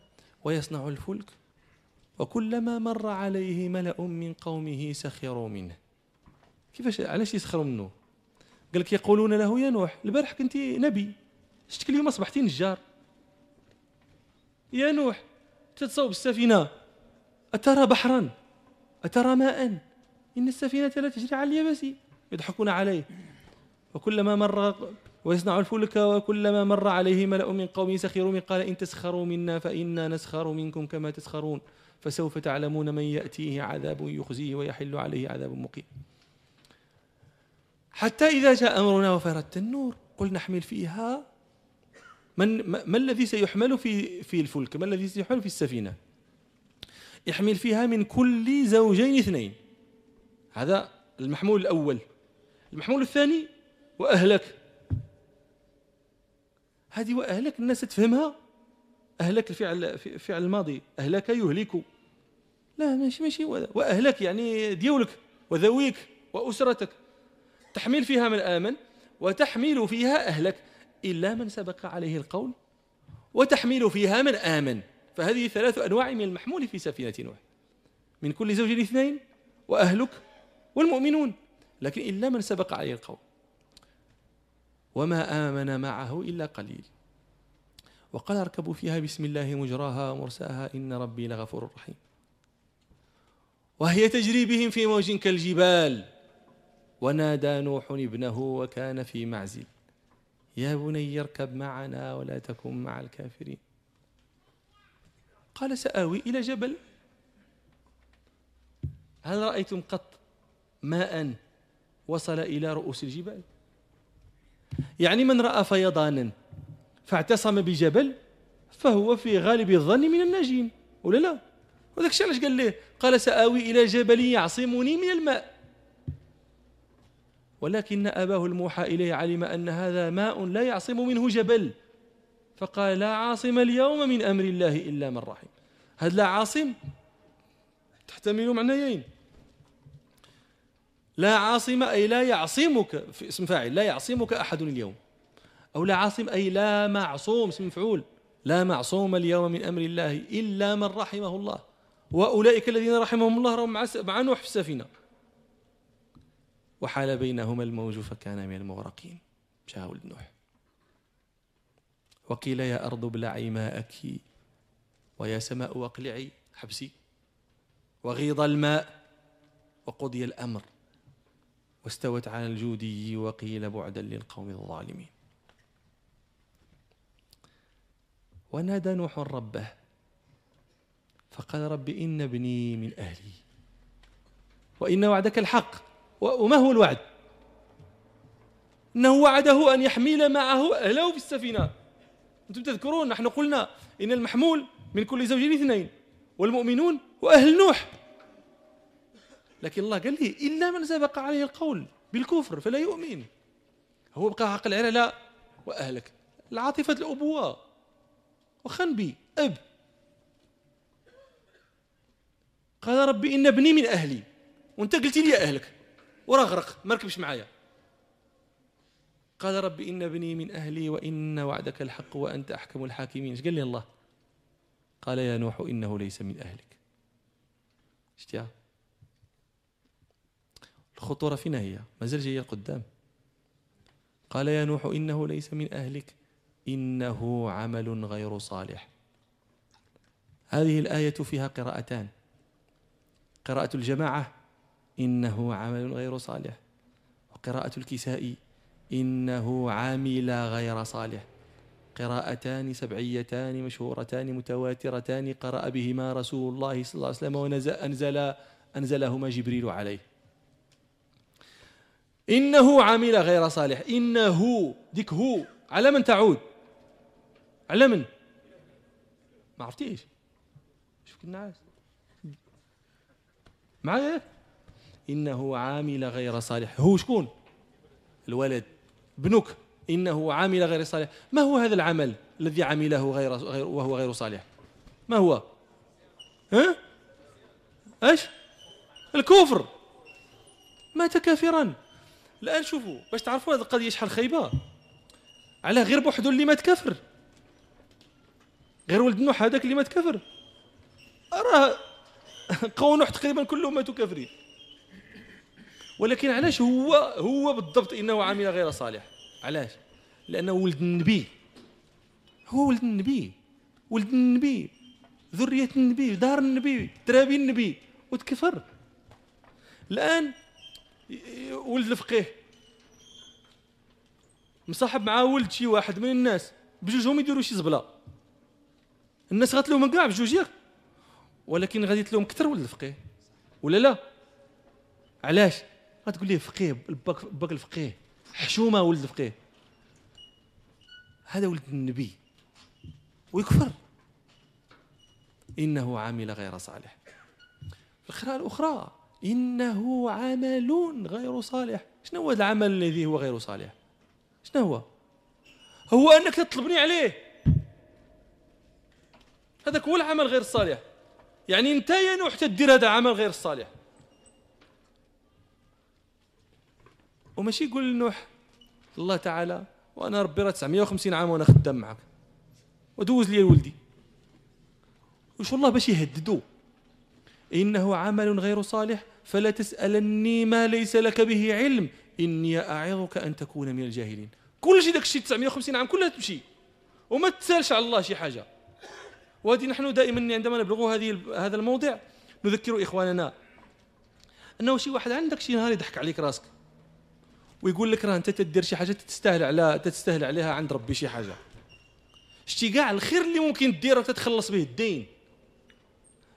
A: ويصنع الفلك؟ وكلما مر عليه ملأ من قومه سخروا منه. كيفاش علاش يسخروا منه؟ قال لك يقولون له يا نوح البارح كنت نبي. شتك اليوم أصبحتي نجار. يا نوح تتصوب السفينة. أترى بحرا؟ أترى ماء؟ إن السفينة لا تجري على اليابس. يضحكون عليه. وكلما مر ويصنع الفلك وكلما مر عليه ملأ من قومه سخروا من قال إن تسخروا منا فإنا نسخر منكم كما تسخرون. فسوف تعلمون من يأتيه عذاب يخزيه ويحل عليه عذاب مقيم. حتى إذا جاء أمرنا وفردت النور قل نحمل فيها من ما الذي سيحمل في في الفلك؟ ما الذي سيحمل في السفينة؟ يحمل فيها من كل زوجين اثنين. هذا المحمول الأول. المحمول الثاني وأهلك. هذه وأهلك الناس تفهمها؟ أهلك الفعل فعل الماضي. أهلك يهلك. لا ماشي ماشي. وأهلك يعني ديولك وذويك وأسرتك. تحمل فيها من آمن وتحمل فيها أهلك إلا من سبق عليه القول وتحمل فيها من آمن. فهذه ثلاث أنواع من المحمول في سفينة نوح. من كل زوج اثنين وأهلك والمؤمنون لكن إلا من سبق عليه القول. وما آمن معه إلا قليل. وقال أركبوا فيها بسم الله مجراها ومرساها إن ربي لغفور رحيم. وهي تجري بهم في موج كالجبال. ونادى نوح ابنه وكان في معزل. يا بني اركب معنا ولا تكن مع الكافرين. قال سآوي إلى جبل. هل رأيتم قط ماء وصل إلى رؤوس الجبال؟ يعني من رأى فيضانا فاعتصم بجبل فهو في غالب الظن من الناجين. ولا لا؟ وذاك الشيء علاش قال له قال سآوي إلى جبل يعصمني من الماء. ولكن أباه الموحى إليه علم أن هذا ماء لا يعصم منه جبل. فقال لا عاصم اليوم من أمر الله إلا من رحم. هذا لا عاصم تحتمل معنيين. لا عاصم أي لا يعصمك في اسم فاعل لا يعصمك أحد اليوم. أو لا عاصم أي لا معصوم اسم مفعول. لا معصوم اليوم من أمر الله إلا من رحمه الله. وأولئك الذين رحمهم الله رهم مع نوح في السفينة. وحال بينهما الموج فكان من المغرقين. مشى ولد نوح. وقيل يا أرض ابلعي ماءك ويا سماء أقلعي حبسي. وغيض الماء وقضي الأمر واستوت على الجودي وقيل بعدا للقوم الظالمين. ونادى نوح ربه فقال رب إن ابني من أهلي وإن وعدك الحق. وما هو الوعد؟ أنه وعده أن يحمل معه أهله في السفينة. أنتم تذكرون نحن قلنا إن المحمول من كل زوجين اثنين والمؤمنون وأهل نوح. لكن الله قال لي إلا من سبق عليه القول بالكفر فلا يؤمن. هو بقى عقل على لا وأهلك. العاطفة الأبوة. وخنبي أب. قال ربي إن ابني من أهلي. وأنت قلت لي أهلك. وراه غرق ما ركبش معايا. قال ربي إن ابني من أهلي وإن وعدك الحق وأنت أحكم الحاكمين. إيش قال لي الله؟ قال يا نوح إنه ليس من أهلك. اشتيا الخطورة فينا هي ما زال جاية قدام قال يا نوح إنه ليس من أهلك إنه عمل غير صالح. هذه الآية فيها قراءتان. قراءة الجماعة إنه عمل غير صالح. وقراءة الكساء إنه عامل غير صالح. قراءتان سبعيتان مشهورتان متواترتان قرأ بهما رسول الله صلى الله عليه وسلم وأنزل أنزلهما جبريل عليه. إنه عمل غير صالح. إنه ديك هو. على من تعود؟ على من؟ ما عرفتيش. شوف الناس؟ معايا؟ إنه عامل غير صالح. هو شكون؟ الولد. ابنك. إنه عامل غير صالح. ما هو هذا العمل الذي عمله غير, غير وهو غير صالح؟ ما هو؟ ها؟ إيش؟ الكفر. مات كافرا. الآن شوفوا باش تعرفوا هذه القضية شحال خايبة. على غير بوحدو اللي مات كافر. غير ولد نوح هذاك اللي مات كافر. راه قوم نوح تقريبا كلهم ماتوا كافرين. ولكن علاش هو هو بالضبط إنه عامل غير صالح؟ علاش؟ لأنه ولد النبي. هو ولد النبي. ولد النبي. ذرية النبي دار النبي ترابي النبي وتكفر. الآن ولد الفقيه. مصاحب معاه ولد شي واحد من الناس بجوجهم يديروا شي زبلة. الناس غاتلهم كاع بجوج ياك. ولكن غادي لهم كثر ولد الفقيه. ولا لا؟ علاش؟ غتقول ليه فقيه باك, باك الفقيه. حشومة ولد الفقيه. هذا ولد النبي. ويكفر. إنه عمل غير صالح. في القراءه الأخرى. إنه عمل غير صالح. شنو هو العمل الذي هو غير صالح؟ شنو هو؟ هو أنك تطلبني عليه. هذاك هو العمل غير الصالح يعني أنت يا نوح تدير هذا عمل غير الصالح وماشي يقول لنوح الله تعالى وأنا ربي راه 950 عام وأنا خدام معك ودوز لي ولدي. وش الله باش يهددوا إنه عمل غير صالح فلا تسألني ما ليس لك به علم. إني أعظك أن تكون من الجاهلين. كل شيء داك الشيء 950 عام كلها تمشي. وما تسالش على الله شي حاجة. وهذه نحن دائما عندما نبلغ هذه هذا الموضع نذكر إخواننا. أنه شي واحد عندك شي نهار يضحك عليك راسك. ويقول لك راه انت تدير شي حاجة تستاهل على تستاهل عليها عند ربي شي حاجة. شتي كاع الخير اللي ممكن ديره تتخلص به؟ الدين.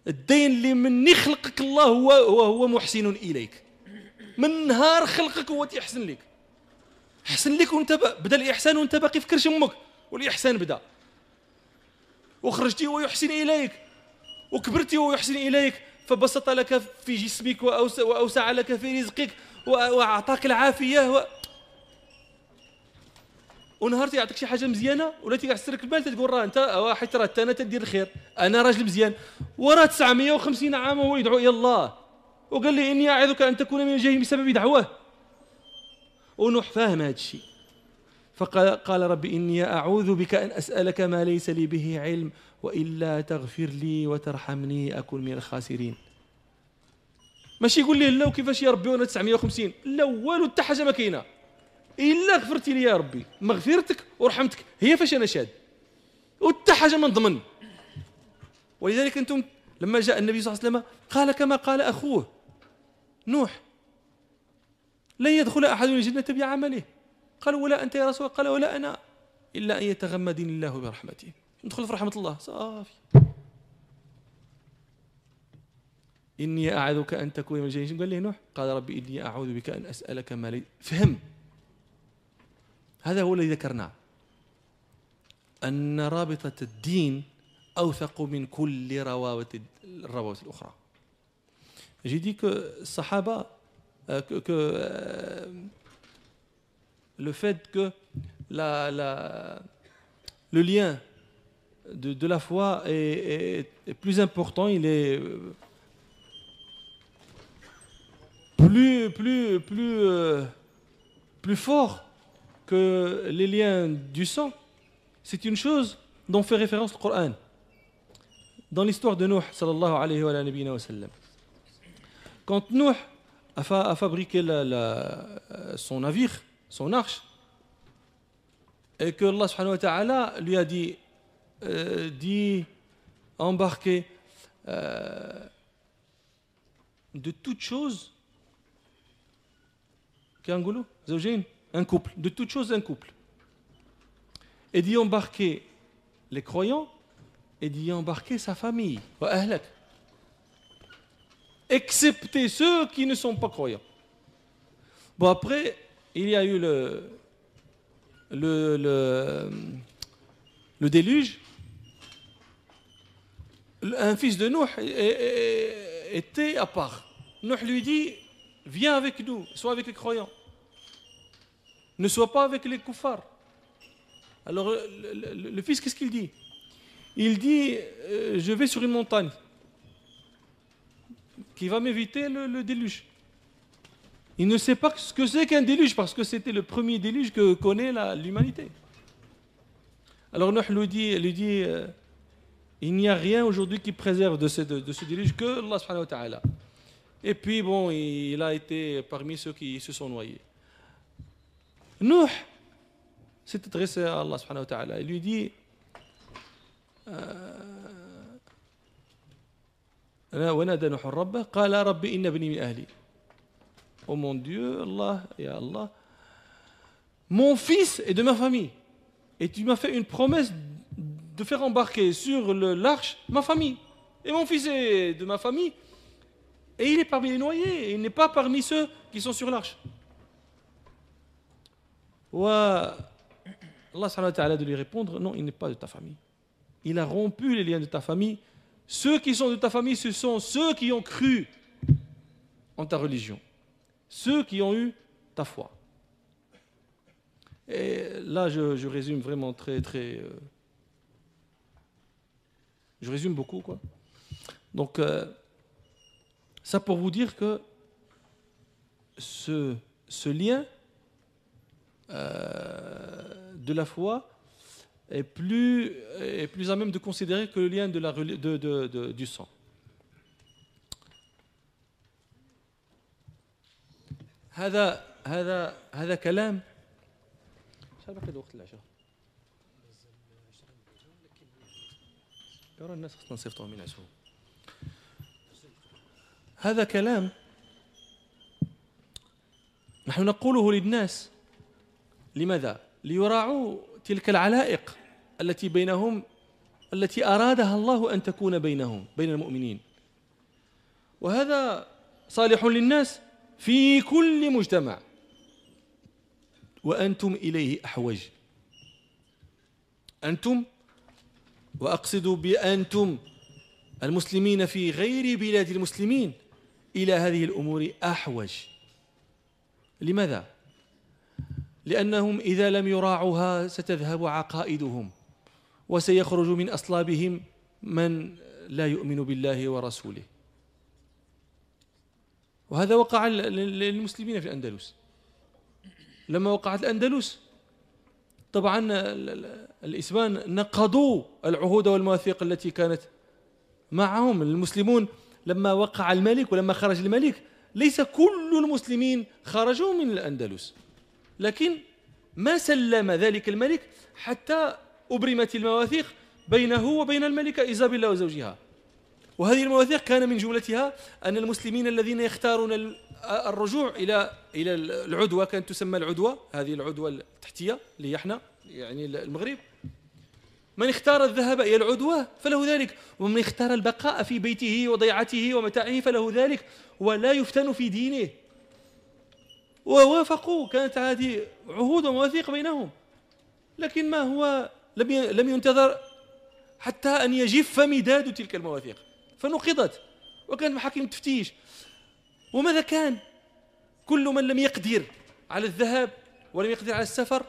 A: الدين اللي من يخلقك الله هو هو هو محسن إليك. من نهار خلقك هو تيحسن لك حسن لك وانت بدا الاحسان وانت باقي في كرش أمك والإحسان بدا. وخرجتي ويحسن إليك وكبرتي ويحسن إليك فبسط لك في جسمك وأوسع لك في رزقك وأعطاك العافية و... ونهار يعطيك شي حاجة مزيانة ولا تيقع تسرك البال تقول راه أنت واحد راه أنا تدير الخير. أنا راجل مزيان. وراه 950 عام وهو يدعو إلى الله. وقال لي إني أعظك أن تكون من الجاهلين بسبب دعوة. ونوح فاهم هذا الشيء. فقال قال ربي إني أعوذ بك أن أسألك ما ليس لي به علم وإلا تغفر لي وترحمني اكن من الخاسرين. ماشي يقول لي لا وكيفاش يا ربي وأنا 950 لا والو حتى حاجة ما كاينة. إلا غفرتي لي يا ربي مغفرتك ورحمتك هي فاش أنا شاد؟ وحتى حاجة ما نضمن. ولذلك أنتم لما جاء النبي صلى الله عليه وسلم قال كما قال أخوه نوح لن يدخل أحد الجنة بعمله. قال ولا أنت يا رسول قال ولا أنا. إلا أن يتغمدني الله برحمته. ندخل في رحمة الله. صافي. إني أعوذك أن تكون من الجاهلين. قال له نوح قال ربي إني أعوذ بك أن أسألك ما لي. فهم. هذا هو الذي ذكرناه. أن رابطة الدين أوثق من كل روابط الروابط الأخرى. J'ai dit que Sahaba, euh, que, que euh, le fait que la, la, le lien de, de la est plus, plus, plus, euh, plus fort que les liens du sang. C'est une chose dont fait référence le Coran. Dans l'histoire de Nuh, sallallahu alayhi wa sallam. Quand Nuh a, fa a fabriqué son navire, son arche, et que Allah subhanahu wa ta'ala lui a dit, euh, embarquer euh, de toutes choses un couple, de toutes choses un couple. Et d'y embarquer les croyants et d'y embarquer sa famille, excepté ceux qui ne sont pas croyants. Bon, après, il y a eu le déluge. Un fils de Nuh était à part. Nuh lui dit Viens avec nous, sois avec les croyants. Ne sois pas avec les koufars. Alors, le, le, fils, qu'est-ce qu'il dit? Il dit euh, Je vais sur une montagne qui va m'éviter le, déluge. Il ne sait pas ce que c'est qu'un déluge parce que c'était le premier déluge que connaît l'humanité. Alors Nuh lui dit, lui dit euh, il n'y a rien aujourd'hui qui préserve de ce, déluge que Allah. Et puis, bon, il a été parmi ceux qui se sont noyés. Nuh s'est adressé à Allah subhanahu wa ta'ala. Il lui dit ونادى نوح ربه قال رب إن ابني من أهلي Oh mon Dieu, Allah, ya Allah, mon fils est de ma famille. Et tu m'as fait une promesse de faire embarquer sur l'arche ma famille. Et mon fils est de ma famille. Et il est parmi les noyés, il n'est pas parmi ceux qui sont sur l'arche. Allah de lui répondre non, il n'est pas de ta famille. Il a rompu les liens de ta famille. Ceux qui sont de ta famille, ce sont ceux qui ont cru en ta religion, ceux qui ont eu ta foi. Et là, je, je résume vraiment très, très. Euh, je résume beaucoup, quoi. Donc. Euh, ça pour vous dire que ce, ce lien euh, de la foi est plus, est plus à même de considérer que le lien de la, de, de, de, du sang. هذا هذا هذا كلام شحال باقي وقت العشاء يرى الناس خصنا نصيفطوهم ينعسوا هذا كلام نحن نقوله للناس لماذا؟ ليراعوا تلك العلائق التي بينهم التي أرادها الله أن تكون بينهم بين المؤمنين. وهذا صالح للناس في كل مجتمع. وأنتم إليه أحوج. أنتم وأقصد بأنتم المسلمين في غير بلاد المسلمين إلى هذه الأمور أحوج. لماذا؟ لأنهم إذا لم يراعوها ستذهب عقائدهم وسيخرج من أصلابهم من لا يؤمن بالله ورسوله. وهذا وقع للمسلمين في الأندلس. لما وقعت الأندلس طبعا الإسبان نقضوا العهود والمواثيق التي كانت معهم. المسلمون لما وقع الملك ولما خرج الملك ليس كل المسلمين خرجوا من الأندلس. لكن ما سلم ذلك الملك حتى أبرمت المواثيق بينه وبين الملكة إيزابيلا وزوجها. وهذه المواثيق كان من جملتها أن المسلمين الذين يختارون الرجوع إلى إلى العدوة كانت تسمى العدوة هذه العدوة التحتية اللي إحنا يعني المغرب. من اختار الذهاب إلى العدوة فله ذلك ومن اختار البقاء في بيته وضيعته ومتاعه فله ذلك ولا يفتن في دينه. ووافقوا كانت هذه عهود ومواثيق بينهم. لكن ما هو؟ لم لم ينتظر حتى أن يجف مداد تلك المواثيق. فنقضت. وكان محاكم التفتيش وماذا كان؟ كل من لم يقدر على الذهاب ولم يقدر على السفر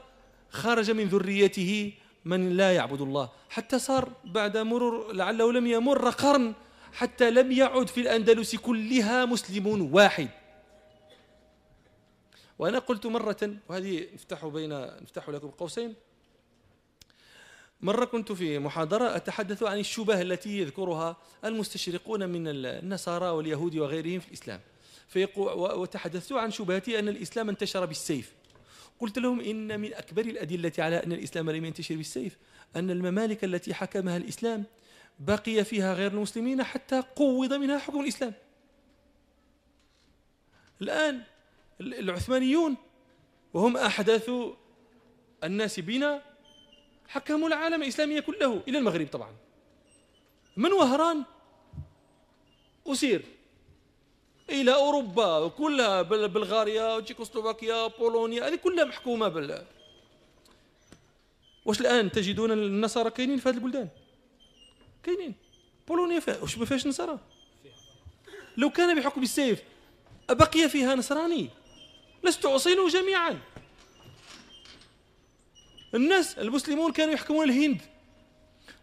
A: خرج من ذريته من لا يعبد الله. حتى صار بعد مرور لعله لم يمر قرن حتى لم يعد في الأندلس كلها مسلم واحد. وأنا قلت مرة وهذه نفتح بين نفتح لكم قوسين. مرة كنت في محاضرة أتحدث عن الشبه التي يذكرها المستشرقون من النصارى واليهود وغيرهم في الإسلام. وتحدثت عن شبهتي أن الإسلام انتشر بالسيف. قلت لهم إن من أكبر الأدلة على أن الإسلام لم ينتشر بالسيف أن الممالك التي حكمها الإسلام بقي فيها غير المسلمين حتى قوض منها حكم الإسلام. الآن العثمانيون وهم أحدث الناس بنا حكموا العالم الإسلامي كله إلى المغرب طبعا. من وهران؟ أسير. إلى أوروبا كلها بلغاريا تشيكوسلوفاكيا بولونيا هذه كلها محكومة بال واش الآن تجدون النصارى كاينين في هذه البلدان؟ كاينين. بولونيا فيها. واش ما فيهاش نصارى؟ لو كان بحكم السيف أبقي فيها نصراني. لست أصيله جميعا. الناس المسلمون كانوا يحكمون الهند.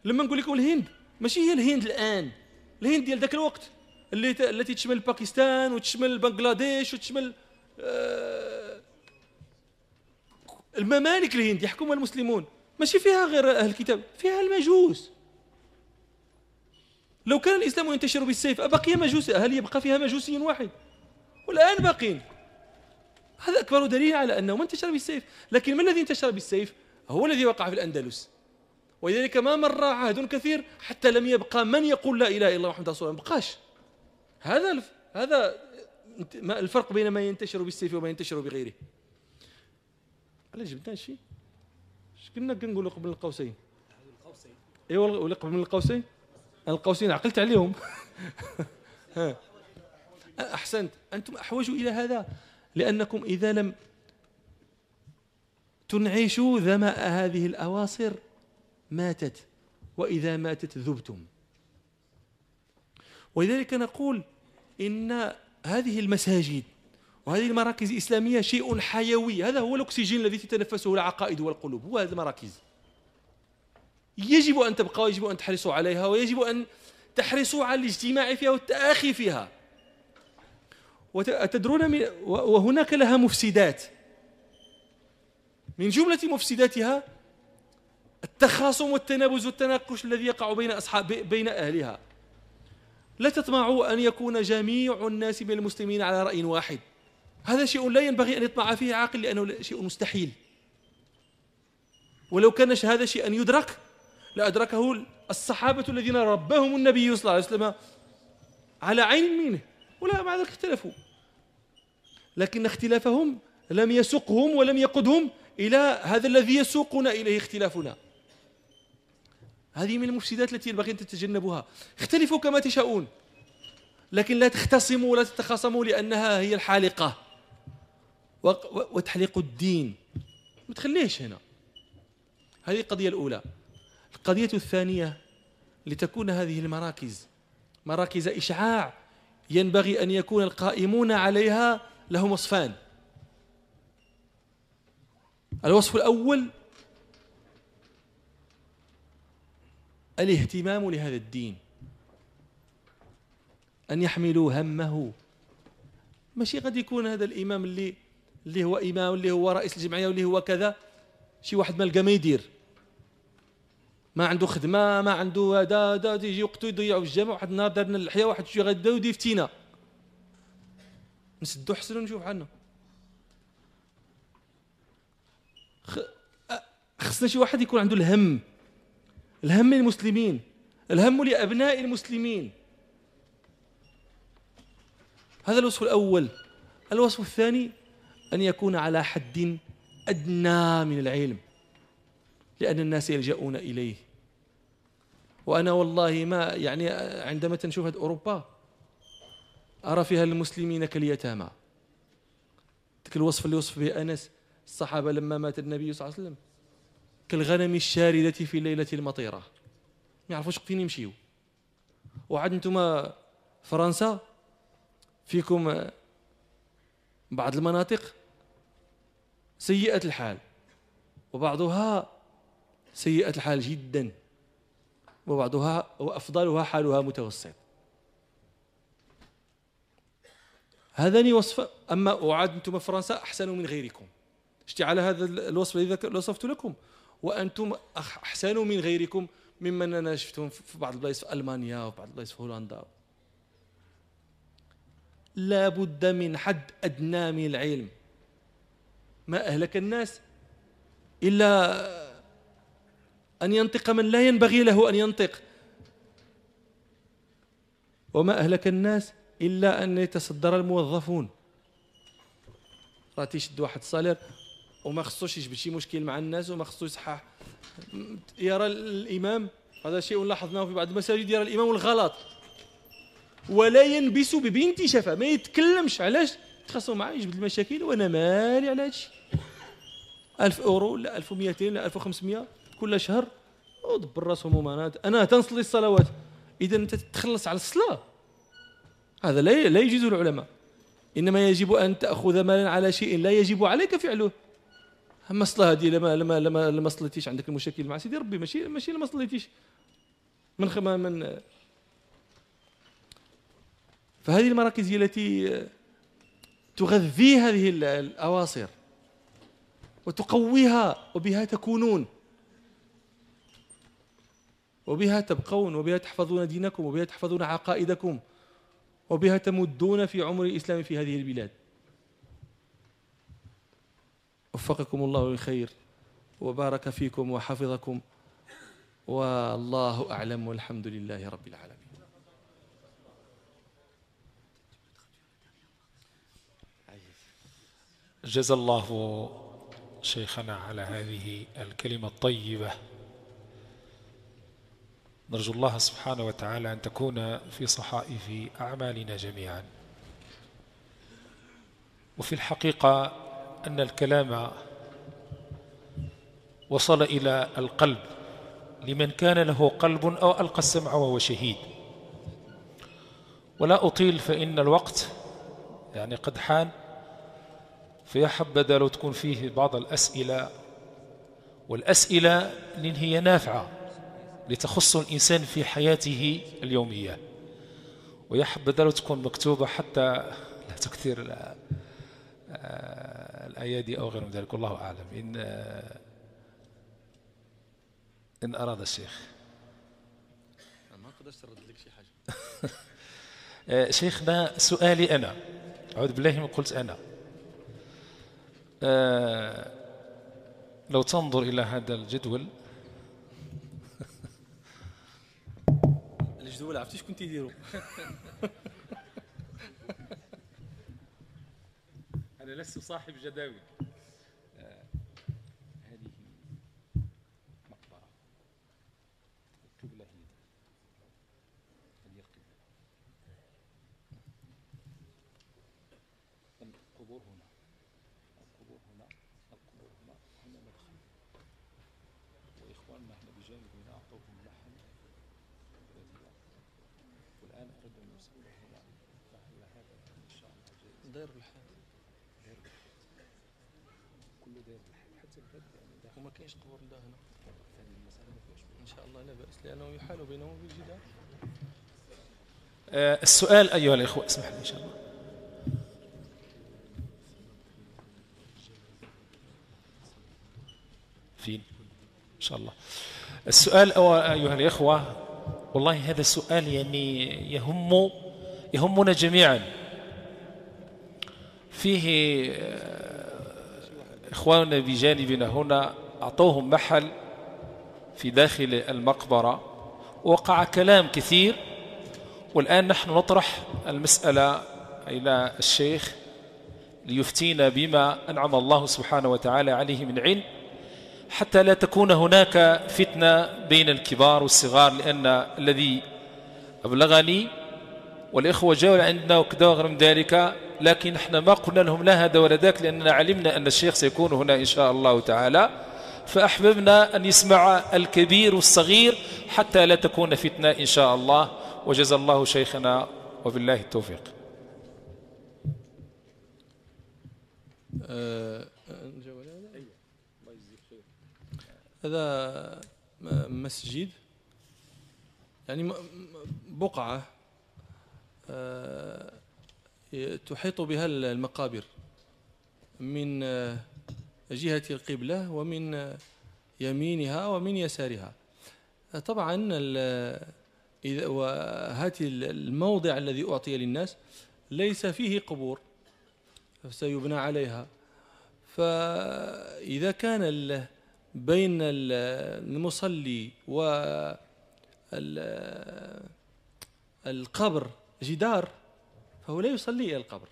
A: لما نقول لكم الهند ماشي هي الهند الآن. الهند ديال ذاك الوقت اللي التي تشمل باكستان وتشمل بنغلاديش وتشمل آه الممالك الهند يحكمها المسلمون. ماشي فيها غير أهل الكتاب فيها المجوس. لو كان الإسلام ينتشر بالسيف أبقي مجوس هل يبقى فيها مجوسي واحد؟ والآن باقين. هذا أكبر دليل على أنه ما انتشر بالسيف. لكن ما الذي انتشر بالسيف؟ هو الذي وقع في الأندلس. ولذلك ما مر عهد كثير حتى لم يبقى من يقول لا إله إلا الله محمد رسول الله. بقاش. هذا هذا الفرق بين ما ينتشر بالسيف وما ينتشر بغيره. علاش جبنا شيء. اش كنا كنقولوا قبل القوسين؟ ايوا ولا قبل القوسين؟ القوسين عقلت عليهم. أحسنت. أنتم احوج إلى هذا. لأنكم إذا لم تنعشوا ذماء هذه الأواصر ماتت وإذا ماتت ذبتم. ولذلك نقول إن هذه المساجد وهذه المراكز الإسلامية شيء حيوي. هذا هو الأكسجين الذي تتنفسه العقائد والقلوب. هو هذه المراكز. يجب أن تبقى ويجب أن تحرصوا عليها ويجب أن تحرصوا على الاجتماع فيها والتآخي فيها. وتدرون وهناك لها مفسدات. من جملة مفسداتها التخاصم والتنابز والتناقش الذي يقع بين أصحاب بين أهلها. لا تطمعوا أن يكون جميع الناس من المسلمين على رأي واحد. هذا شيء لا ينبغي أن يطمع فيه عاقل لأنه شيء مستحيل. ولو كان هذا شيئا يدرك لأدركه الصحابة الذين ربهم النبي صلى الله عليه وسلم على عين منه ولا مع ذلك اختلفوا. لكن اختلافهم لم يسقهم ولم يقدهم إلى هذا الذي يسوقنا إليه اختلافنا. هذه من المفسدات التي ينبغي أن تتجنبوها اختلفوا كما تشاءون لكن لا تختصموا ولا تتخاصموا لأنها هي الحالقة. وتحليق الدين. ما تخليش هنا. هذه القضية الأولى. القضية الثانية لتكون هذه المراكز. مراكز إشعاع. ينبغي أن يكون القائمون عليها لهم وصفان. الوصف الأول الاهتمام لهذا الدين. أن يحملوا همه. ماشي قد يكون هذا الإمام اللي اللي هو إمام اللي هو رئيس الجمعية واللي هو كذا شي واحد ما لقى ما يدير. ما عنده خدمة ما عنده هذا هذا يجي وقته يضيعوا في الجامع واحد النهار دارنا اللحية واحد شي غدا ودي فتينا نسدو حسن ونشوف عنا خصنا شي واحد يكون عنده الهم. الهم للمسلمين. الهم لأبناء المسلمين. هذا الوصف الأول. الوصف الثاني أن يكون على حد أدنى من العلم. لأن الناس يلجؤون إليه. وأنا والله ما يعني عندما تنشوف أوروبا أرى فيها المسلمين كاليتامى. ذاك الوصف اللي وصف به أنس الصحابة لما مات النبي صلى الله عليه وسلم كالغنم الشاردة في الليلة المطيرة. ما يعرفوش فين يمشيو. وعاد أنتم فرنسا فيكم بعض المناطق سيئة الحال. وبعضها سيئة الحال جدا. وبعضها وأفضلها حالها متوسط. هذان وصف أما وعاد أنتم فرنسا أحسن من غيركم. اشتي على هذا الوصف الذي وصفت لكم. وأنتم أحسن من غيركم ممن أنا شفتهم في بعض البلايص في ألمانيا وفي بعض البلايص في هولندا. لا بد من حد أدنى من العلم. ما أهلك الناس إلا أن ينطق من لا ينبغي له أن ينطق. وما أهلك الناس إلا أن يتصدر الموظفون. راه تيشد واحد الصالير وما خصوش يجبد شي مشكل مع الناس وما خصوش يصحح. يرى الإمام هذا شيء لاحظناه في بعض المساجد يرى الإمام الغلط. ولا ينبس ببنت شفا ما يتكلمش علاش؟ تخاصموا معاه يجبد المشاكل وأنا مالي على هادشي 1000 اورو ولا 1200 ولا 1500 كل شهر. ودبر راسهم أنا تنصلي الصلوات. إذا أنت تتخلص على الصلاة. هذا لا لا يجوز العلماء إنما يجب أن تأخذ مالا على شيء لا يجب عليك فعله. الصلاه هذه لما لما لما لما صليتيش عندك المشاكل مع سيدي ربي ماشي ماشي لما صليتيش. من خما من فهذه المراكز هي التي تغذي هذه الأواصر وتقويها وبها تكونون. وبها تبقون وبها تحفظون دينكم وبها تحفظون عقائدكم. وبها تمدون في عمر الإسلام في هذه البلاد. وفقكم الله للخير وبارك فيكم وحفظكم والله أعلم والحمد لله رب العالمين.
B: جزا الله شيخنا على هذه الكلمة الطيبة. نرجو الله سبحانه وتعالى أن تكون في صحائف أعمالنا جميعا. وفي الحقيقة أن الكلام وصل إلى القلب لمن كان له قلب أو ألقى السمع وهو شهيد. ولا أطيل فإن الوقت يعني قد حان فيا حبذا لو تكون فيه بعض الأسئلة والأسئلة لأن هي نافعة. لتخص الإنسان في حياته اليومية. ويا حبذا لو تكون مكتوبة حتى لا تكثر آه، الأيادي أو غير ذلك. والله أعلم. إن آه، إن أراد الشيخ.
A: ما قدرت ترد لك شي حاجة.
B: آه، شيخنا سؤالي أنا. أعوذ بالله من قلت أنا. آه، لو تنظر إلى هذا الجدول
A: الجدول عرفتي شكون تيديروا
B: أنا لست صاحب جداول.
A: داير بالحال كله داير بالحال حتى البلد يعني وما كاينش قبور الله هنا. إن شاء الله لا بأس لأنه يحال بينهم وبين الجدار
B: آه السؤال أيها الإخوة اسمح لي إن شاء الله. فين إن شاء الله. السؤال أيها الإخوة والله هذا السؤال يعني يهم يهمنا جميعا. فيه آه، إخواننا بجانبنا هنا أعطوهم محل في داخل المقبرة. وقع كلام كثير والآن نحن نطرح المسألة إلى الشيخ ليفتينا بما أنعم الله سبحانه وتعالى عليه من علم. حتى لا تكون هناك فتنة بين الكبار والصغار لأن الذي أبلغني والإخوة جاءوا عندنا وكذا وغير من ذلك لكن إحنا ما قلنا لهم لا هذا ولا ذاك لأننا علمنا أن الشيخ سيكون هنا إن شاء الله تعالى. فأحببنا أن يسمع الكبير والصغير حتى لا تكون فتنة إن شاء الله. وجزى الله شيخنا وبالله التوفيق
A: آه، هذا مسجد يعني بقعة آه، تحيط بها المقابر من آه، جهة القبلة ومن يمينها ومن يسارها. طبعا وهذه الموضع الذي أعطي للناس ليس فيه قبور سيبنى عليها. فإذا كان بين المصلي والقبر جدار فهو لا يصلي إلى القبر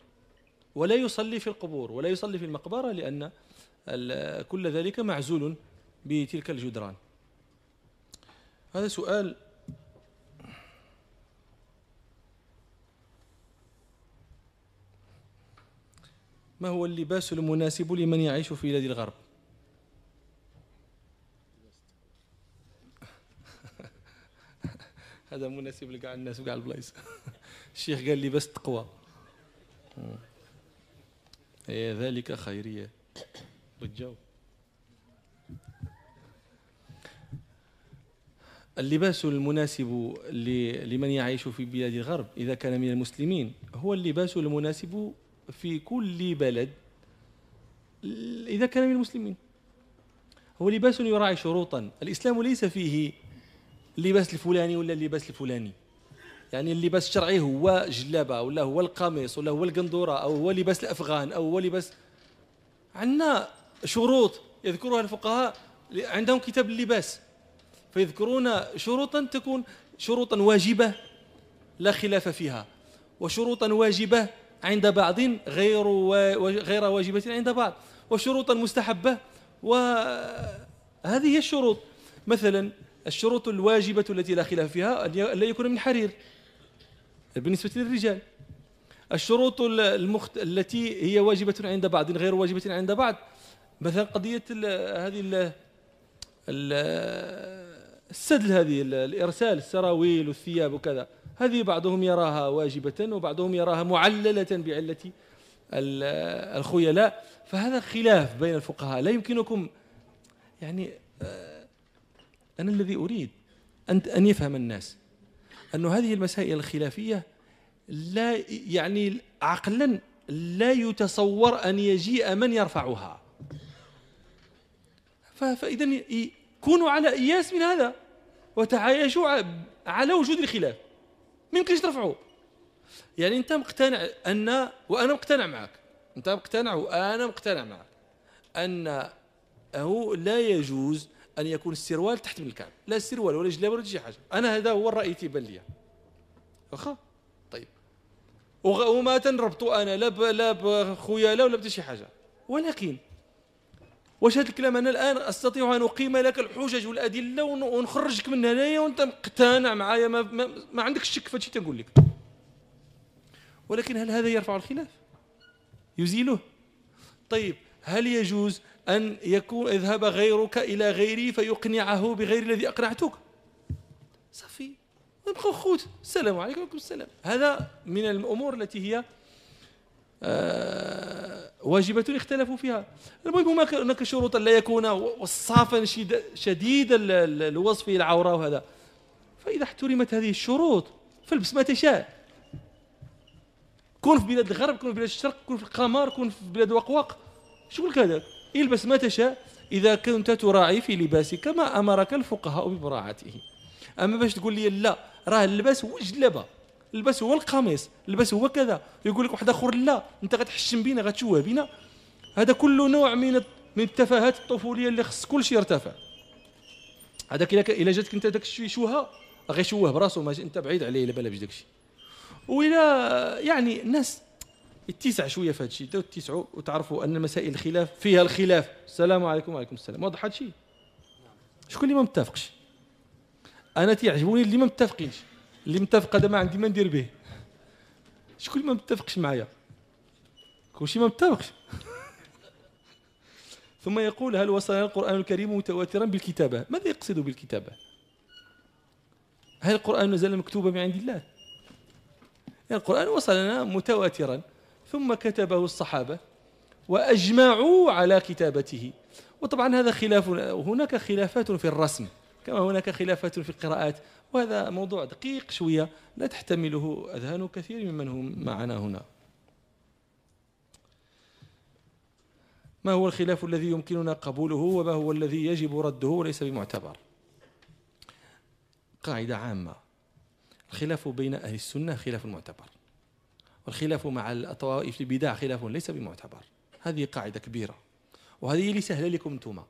A: ولا يصلي في القبور ولا يصلي في المقبرة لأن كل ذلك معزول بتلك الجدران. هذا سؤال ما هو اللباس المناسب لمن يعيش في بلاد الغرب؟ هذا مناسب لكاع الناس وكاع البلايص. الشيخ قال لي بس تقوى. ذلك خيرية. بالجو اللباس المناسب لمن يعيش في بلاد الغرب إذا كان من المسلمين هو اللباس المناسب في كل بلد إذا كان من المسلمين. هو لباس يراعي شروطا. الإسلام ليس فيه اللباس الفلاني ولا اللباس الفلاني؟ يعني اللباس الشرعي هو جلابة ولا هو القميص ولا هو القندورة أو هو لباس الأفغان أو هو لباس عندنا شروط يذكرها الفقهاء عندهم كتاب اللباس فيذكرون شروطا تكون شروطا واجبة لا خلاف فيها وشروطا واجبة عند بعض غير غير واجبة عند بعض وشروطا مستحبة وهذه هي الشروط. مثلا الشروط الواجبة التي لا خلاف فيها أن لا يكون من حرير بالنسبة للرجال. الشروط المخت... التي هي واجبة عند بعض غير واجبة عند بعض. مثلا قضية هذه السدل هذه الإرسال السراويل والثياب وكذا. هذه بعضهم يراها واجبة وبعضهم يراها معللة بعلة الخيلاء. فهذا خلاف بين الفقهاء. لا يمكنكم يعني آه، أنا الذي أريد أن أن يفهم الناس. أن هذه المسائل الخلافية لا يعني عقلا لا يتصور أن يجيء من يرفعها. فإذا كونوا على إياس من هذا وتعايشوا على وجود الخلاف. ما يمكنش ترفعوه. يعني أنت مقتنع ان وأنا مقتنع معك. أنت مقتنع وأنا مقتنع معك. انه لا يجوز أن يكون السروال تحت من الكعب لا السروال ولا الجلابة ولا شي حاجة. أنا هذا هو الرأي تيبان لي. واخا؟ طيب. وما تنربط أنا لا لا بخياله ولا بشي حاجة. ولكن واش هذا الكلام أنا الآن؟ أستطيع أن أقيم لك الحجج والأدلة ونخرجك من هنايا وأنت مقتنع معايا ما, ما, ما عندكش شك في تنقول لك. ولكن هل هذا يرفع الخلاف؟ يزيله؟ طيب. هل يجوز أن يكون يذهب غيرك إلى غيري فيقنعه بغير الذي أقنعتك. صافي. نبقى خوت. السلام عليكم. وعليكم السلام. هذا من الأمور التي هي آه، واجبة اختلفوا فيها. المهم هناك شروط لا يكون وصافا شديد الوصف العورة وهذا. فإذا احترمت هذه الشروط فالبس ما تشاء. كون في بلاد الغرب كون في بلاد الشرق كون في القمر كون في بلاد وقوق شغل كذا إلبس ما تشاء إذا كنت تراعي في لباسك ما أمرك الفقهاء بمراعاته أما باش تقول لي لا راه اللباس هو الجلابة البس هو القميص البس هو كذا. يقول لك واحد آخر لا أنت غتحشم بينا غتشوه بينا. هذا كل نوع من من التفاهات الطفولية اللي خص كل شيء يرتفع. هذاك إلا جاتك أنت داك الشيء شوها غيشوه براسو ما أنت بعيد عليه الا بالا داك الشيء والى يعني الناس اتسع شوية في هذا الشيء. تتسعوا وتعرفوا أن مسائل الخلاف فيها الخلاف. السلام عليكم وعليكم السلام. واضح هذا الشيء؟ شكون اللي ما متفقش؟ أنا تيعجبوني اللي ما متفقينش. اللي متفق هذا ما عندي ما ندير به. شكون اللي ما متفقش معايا؟ كلشي ما متفقش. ثم يقول هل وصل القرآن الكريم متواترا بالكتابة؟ ماذا يقصد بالكتابة؟ هل القرآن نزل مكتوبا من عند الله؟ يعني القرآن وصلنا متواترا. ثم كتبه الصحابة وأجمعوا على كتابته. وطبعا هذا خلاف هناك خلافات في الرسم كما هناك خلافات في القراءات وهذا موضوع دقيق شوية لا تحتمله أذهان كثير ممن هم معنا هنا. ما هو الخلاف الذي يمكننا قبوله وما هو الذي يجب رده وليس بمعتبر؟ قاعدة عامة. الخلاف بين أهل السنة خلاف معتبر. والخلاف مع الطوائف البدع خلاف ليس بمعتبر. هذه قاعدة كبيرة. وهذه اللي سهلة لكم أنتم.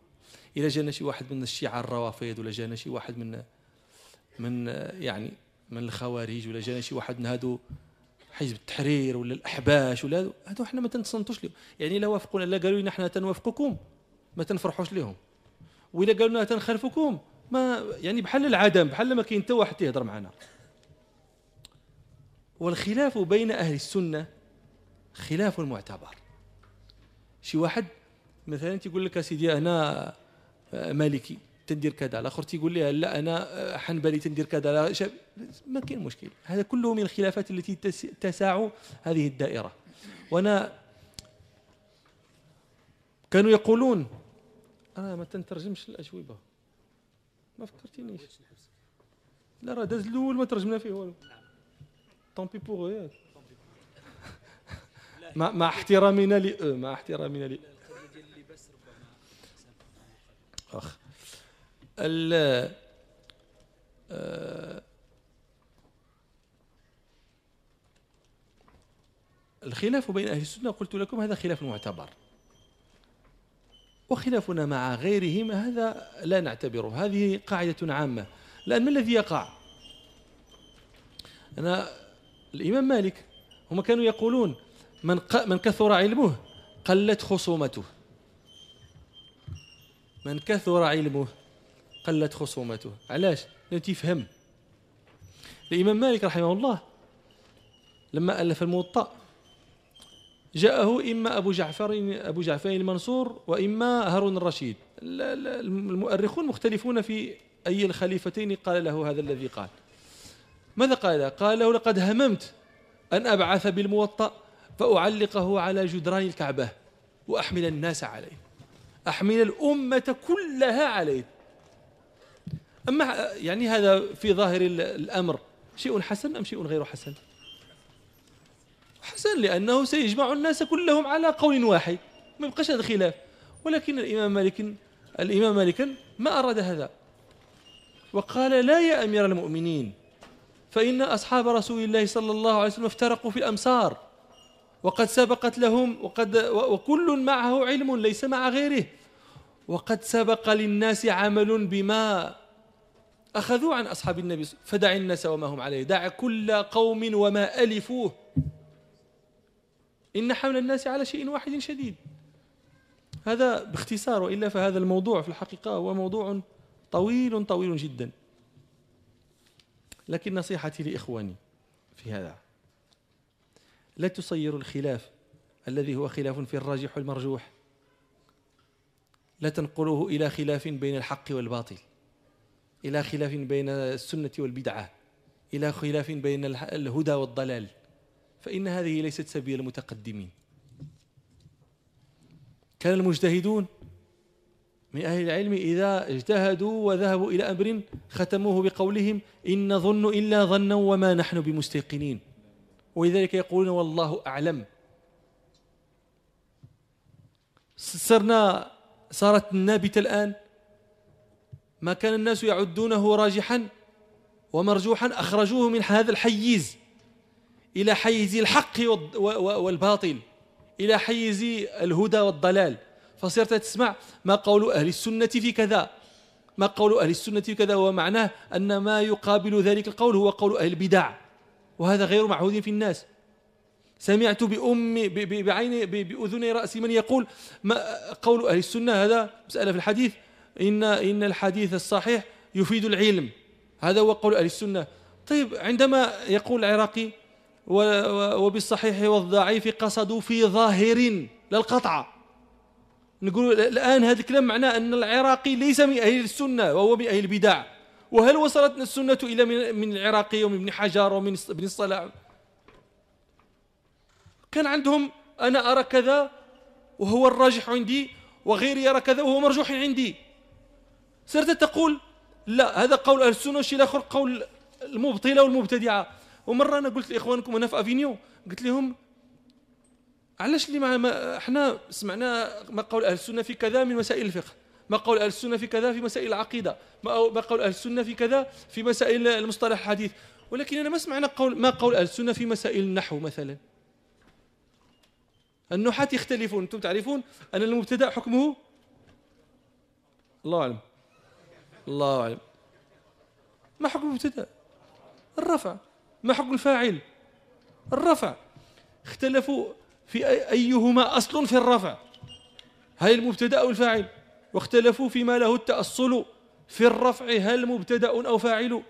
A: إذا جانا شي واحد من الشيعة الروافض ولا جانا شي واحد من من يعني من الخوارج ولا جانا شي واحد من هادو حزب التحرير ولا الأحباش ولا هادو إحنا ما تنتصنتوش لهم يعني لا وافقونا لا قالوا لنا إحنا تنوافقكم ما تنفرحوش لهم واذا قالوا لنا تنخالفكم ما يعني بحال العدم بحال ما كاين حتى واحد يهضر معنا. والخلاف بين أهل السنة خلاف معتبر شي واحد مثلا تيقول لك سيدي أنا مالكي تندير كذا. الآخر تيقول لي لا أنا حنبلي تندير كذا. لا ما كاين مشكل. هذا كله من الخلافات التي تساع هذه الدائرة. وأنا كانوا يقولون أنا ما تنترجمش الأجوبة. ما فكرتينيش لا راه داز الأول ما ترجمنا فيه والو. طومبي بوغ ياك مع احترامنا ل مع احترامنا ل اخ آه، الخلاف بين أهل السنة قلت لكم هذا خلاف معتبر. وخلافنا مع غيرهم هذا لا نعتبره. هذه قاعدة عامة. لأن ما الذي يقع؟ أنا الإمام مالك هم كانوا يقولون من من كثر علمه قلت خصومته. من كثر علمه قلت خصومته. علاش؟ لأنه تيفهم الإمام مالك رحمه الله لما ألف الموطأ جاءه إما أبو جعفر أبو جعفر المنصور وإما هارون الرشيد. المؤرخون مختلفون في أي الخليفتين قال له هذا الذي قال. ماذا قال؟ قال له لقد هممت أن أبعث بالموطأ فأعلقه على جدران الكعبة وأحمل الناس عليه. أحمل الأمة كلها عليه. أما يعني هذا في ظاهر الأمر شيء حسن أم شيء غير حسن؟ حسن لأنه سيجمع الناس كلهم على قول واحد ما يبقاش هذا خلاف. ولكن الإمام مالك الإمام مالك ما أراد هذا. وقال لا يا أمير المؤمنين فإن أصحاب رسول الله صلى الله عليه وسلم افترقوا في الأمصار وقد سبقت لهم وقد وكل معه علم ليس مع غيره. وقد سبق للناس عمل بما أخذوا عن أصحاب النبي فدع الناس وما هم عليه. دع كل قوم وما ألفوه. إن حمل الناس على شيء واحد شديد. هذا باختصار وإلا فهذا الموضوع في الحقيقة هو موضوع طويل طويل جدا. لكن نصيحتي لإخواني في هذا. لا تصيروا الخلاف الذي هو خلاف في الراجح والمرجوح. لا تنقلوه إلى خلاف بين الحق والباطل. إلى خلاف بين السنة والبدعة. إلى خلاف بين الهدى والضلال. فإن هذه ليست سبيل المتقدمين. كان المجتهدون من أهل العلم إذا اجتهدوا وذهبوا إلى أمر ختموه بقولهم إن نظن إلا ظنا وما نحن بمستيقنين. ولذلك يقولون والله أعلم. صرنا صارت النابتة الآن. ما كان الناس يعدونه راجحا ومرجوحا أخرجوه من هذا الحيز. إلى حيز الحق والباطل. إلى حيز الهدى والضلال. فصرت تسمع ما قول أهل السنة في كذا. ما قول أهل السنة في كذا ومعناه أن ما يقابل ذلك القول هو قول أهل البدع. وهذا غير معهود في الناس. سمعت بأم بعين بأذني رأسي من يقول ما قول أهل السنة هذا مسألة في الحديث. إن إن الحديث الصحيح يفيد العلم. هذا هو قول أهل السنة. طيب عندما يقول العراقي وبالصحيح والضعيف قصدوا في ظاهر لا القطع. نقول الآن هذا الكلام معناه أن العراقي ليس من أهل السنة وهو من أهل البدع. وهل وصلت السنة إلى من العراقي ومن ابن حجر ومن ابن الصلاح كان عندهم أنا أرى كذا وهو الراجح عندي وغيري يرى كذا وهو مرجوح عندي. صرت تقول لا هذا قول أهل السنة والشيء الآخر قول المبطلة والمبتدعة. ومرة أنا قلت لإخوانكم هنا في أفينيو قلت لهم علاش اللي ما إحنا سمعنا ما قول أهل السنة في كذا من مسائل الفقه ما قول أهل السنة في كذا في مسائل العقيدة ما قول أهل السنة في كذا في مسائل المصطلح الحديث. ولكن أنا ما سمعنا قول ما قول أهل السنة في مسائل النحو مثلا. النحاة يختلفون أنتم تعرفون أن المبتدأ حكمه؟ الله أعلم. الله أعلم. ما حكم المبتدأ؟ الرفع. ما حكم الفاعل؟ الرفع. اختلفوا في أيهما أصل في الرفع. هل المبتدأ أو الفاعل؟ واختلفوا فيما له التأصل في الرفع. هل مبتدأ أو فاعل؟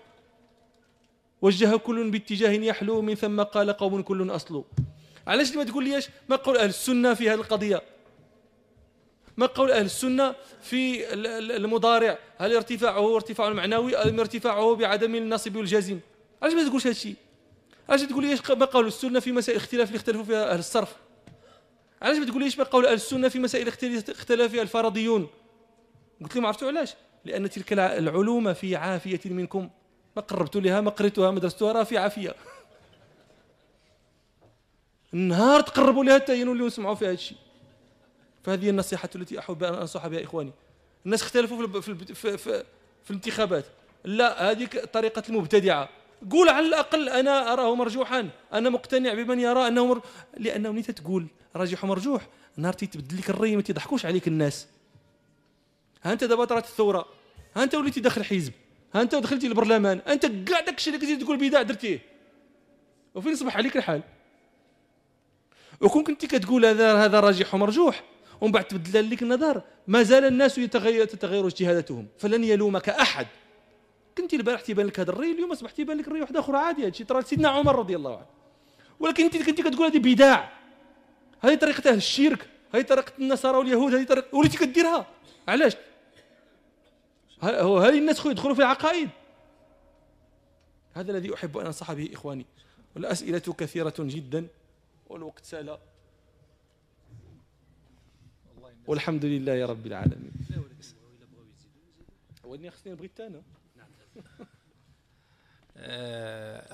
A: وجه كل باتجاه يحلو من ثم قال قوم كل أصل. علاش ما تقول ليش؟ ما قول أهل السنة في هذه القضية. ما قول أهل السنة في المضارع؟ هل ارتفاعه ارتفاع معنوي أم ارتفاعه بعدم النصب والجزم؟ علاش ما تقولش هذا الشيء؟ علاش تقول ليش ما قول السنة في مسائل اختلاف اللي اختلفوا فيها أهل الصرف؟ علاش ما تقول ليش ما قول أهل السنة في مسائل اختلاف فيها الفرضيون؟ قلت لهم عرفتوا علاش؟ لأن تلك العلوم في عافية منكم. ما قربتوا لها ما قريتوها ما درستوها راه في عافية. النهار تقربوا لها حتى ينولوا يسمعوا في هذا الشيء فهذه النصيحة التي أحب أن أنصح بها إخواني. الناس اختلفوا في, في, في, في, في الانتخابات. لا هذه طريقة المبتدعة. قول على الأقل أنا أراه مرجوحا. أنا مقتنع بمن يرى أنه مر... لأنه نيت تقول راجح ومرجوح. نهار تبدل لك الرأي ما تضحكوش عليك الناس. ها أنت دابا طرات الثورة. ها أنت وليتي داخل حزب ها أنت دخلتي البرلمان. أنت كاع داك الشيء اللي كنتي تقول بداع درتيه وفين صبح عليك الحال؟ وكون كنت كتقول هذا هذا راجح ومرجوح ومن بعد تبدل لك النظر ما زال الناس يتغير تتغير اجتهاداتهم. فلن يلومك أحد. كنت البارح تيبان لك هذا الري اليوم أصبح تيبان لك الري واحد آخر عادي. هادشي ترى سيدنا عمر رضي الله عنه. ولكن أنت كنت كتقول هذه بداع. هذه طريقة أهل الشرك هذه طريقة النصارى واليهود هذه طريقة وليتي كديرها. علاش؟ هذه الناس خو يدخلوا في العقائد. هذا الذي أحب أن انصح به إخواني. والأسئلة كثيرة جدا والوقت سال. والحمد لله يا رب العالمين. خصني نبغي الثاني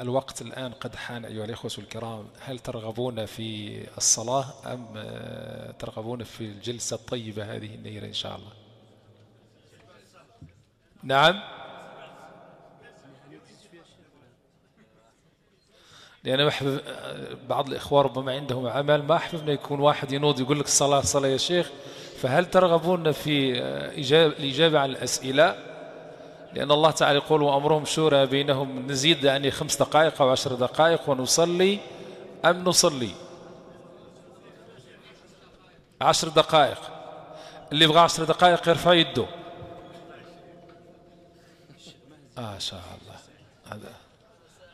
B: الوقت الآن قد حان أيها الإخوة الكرام. هل ترغبون في الصلاة أم آه، ترغبون في الجلسة الطيبة هذه النيرة إن شاء الله؟ نعم. لأن أحبب بعض الإخوة ربما عندهم عمل ما أحبب أن يكون واحد ينوض يقول لك الصلاة صلاة يا شيخ. فهل ترغبون في الإجابة عن الأسئلة؟ لأن الله تعالى يقول وأمرهم شورى بينهم نزيد يعني خمس دقائق أو عشر دقائق ونصلي أم نصلي؟ عشر دقائق. اللي يبغى عشر دقائق يرفع يده. آه شاء الله. هذا.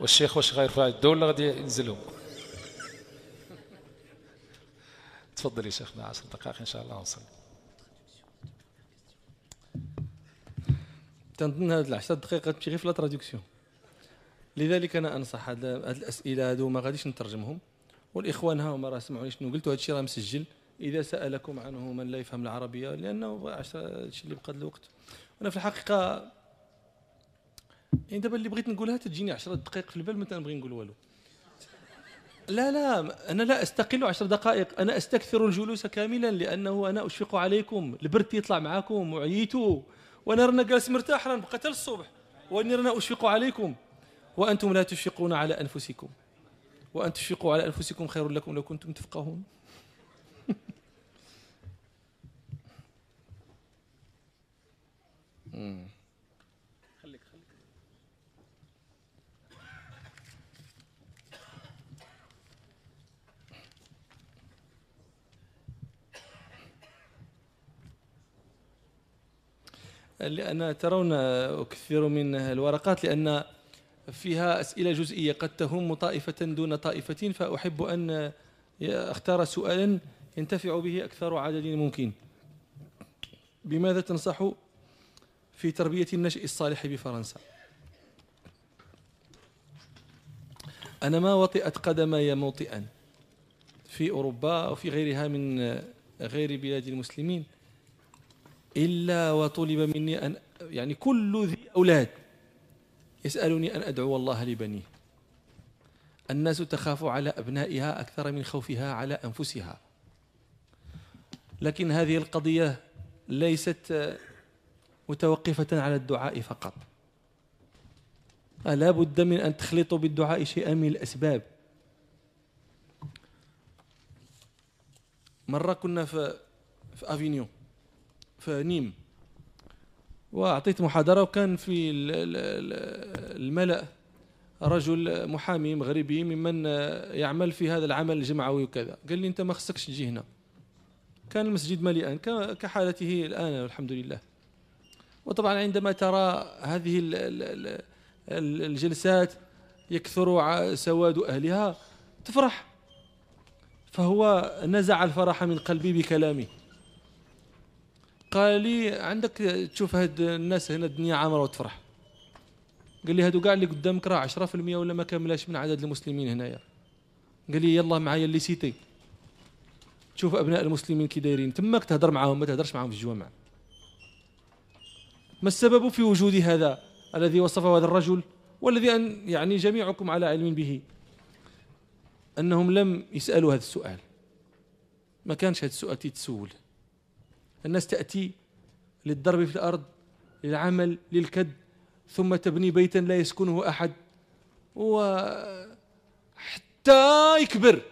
B: والشيخ واش غير فايد الدولة غادي ينزلهم؟ تفضل يا شيخنا عشر دقائق إن شاء الله نوصل
A: تنظن هذه العشر دقائق تمشي غير في لا تراديكسيون. لذلك أنا أنصح هاد الأسئلة هادو ما غاديش نترجمهم. والإخوان ها هما راه سمعوني شنو قلت الشيء راه مسجل. إذا سألكم عنه من لا يفهم العربية لأنه الشيء اللي بقى الوقت. أنا في الحقيقة يعني دابا اللي بغيت نقولها تجيني 10 دقائق في البال ما نبغي نقول والو. لا لا أنا لا أستقل 10 دقائق. أنا أستكثر الجلوس كاملا لأنه أنا أشفق عليكم. البرد يطلع معاكم وعييتوا وانا رانا جالس مرتاح رانا نبقى الصبح واني رانا أشفق عليكم. وأنتم لا تشفقون على أنفسكم. وأن تشفقوا على أنفسكم خير لكم لو كنتم تفقهون. لأن ترون كثير من الورقات لأن فيها أسئلة جزئية. قد تهم طائفة دون طائفة فأحب أن أختار سؤالا ينتفع به أكثر عدد ممكن. بماذا تنصح في تربية النشء الصالح بفرنسا؟ أنا ما وطئت قدمي موطئا في أوروبا أو في غيرها من غير بلاد المسلمين. إلا وطلب مني أن يعني كل ذي أولاد يسألني أن أدعو الله لبنيه. الناس تخاف على أبنائها أكثر من خوفها على أنفسها. لكن هذه القضية ليست متوقفة على الدعاء فقط. لا بد من أن تخلطوا بالدعاء شيئا من الأسباب. مرة كنا في في افينيون في نيم وأعطيت محاضرة وكان في الملأ رجل محامي مغربي ممن يعمل في هذا العمل الجمعوي وكذا. قال لي أنت ما خصكش تجي هنا. كان المسجد مليئا كحالته الآن والحمد لله. وطبعا عندما ترى هذه الجلسات يكثر سواد أهلها تفرح. فهو نزع الفرح من قلبي بكلامه. قال لي عندك تشوف هاد الناس هنا الدنيا عامرة وتفرح. قال لي هادو كاع اللي قدامك راه 10% ولا ما كاملاش من عدد المسلمين هنايا. قال لي يلا معايا اللي سيتي. تشوف أبناء المسلمين كي دايرين. تماك تهضر معاهم ما تهضرش معاهم في الجوامع ما السبب في وجود هذا الذي وصفه هذا الرجل؟ والذي أن يعني جميعكم على علم به. أنهم لم يسألوا هذا السؤال. ما كانش هذا السؤال تتسول الناس تأتي للضرب في الأرض للعمل للكد ثم تبني بيتا لا يسكنه أحد. وحتى يكبر.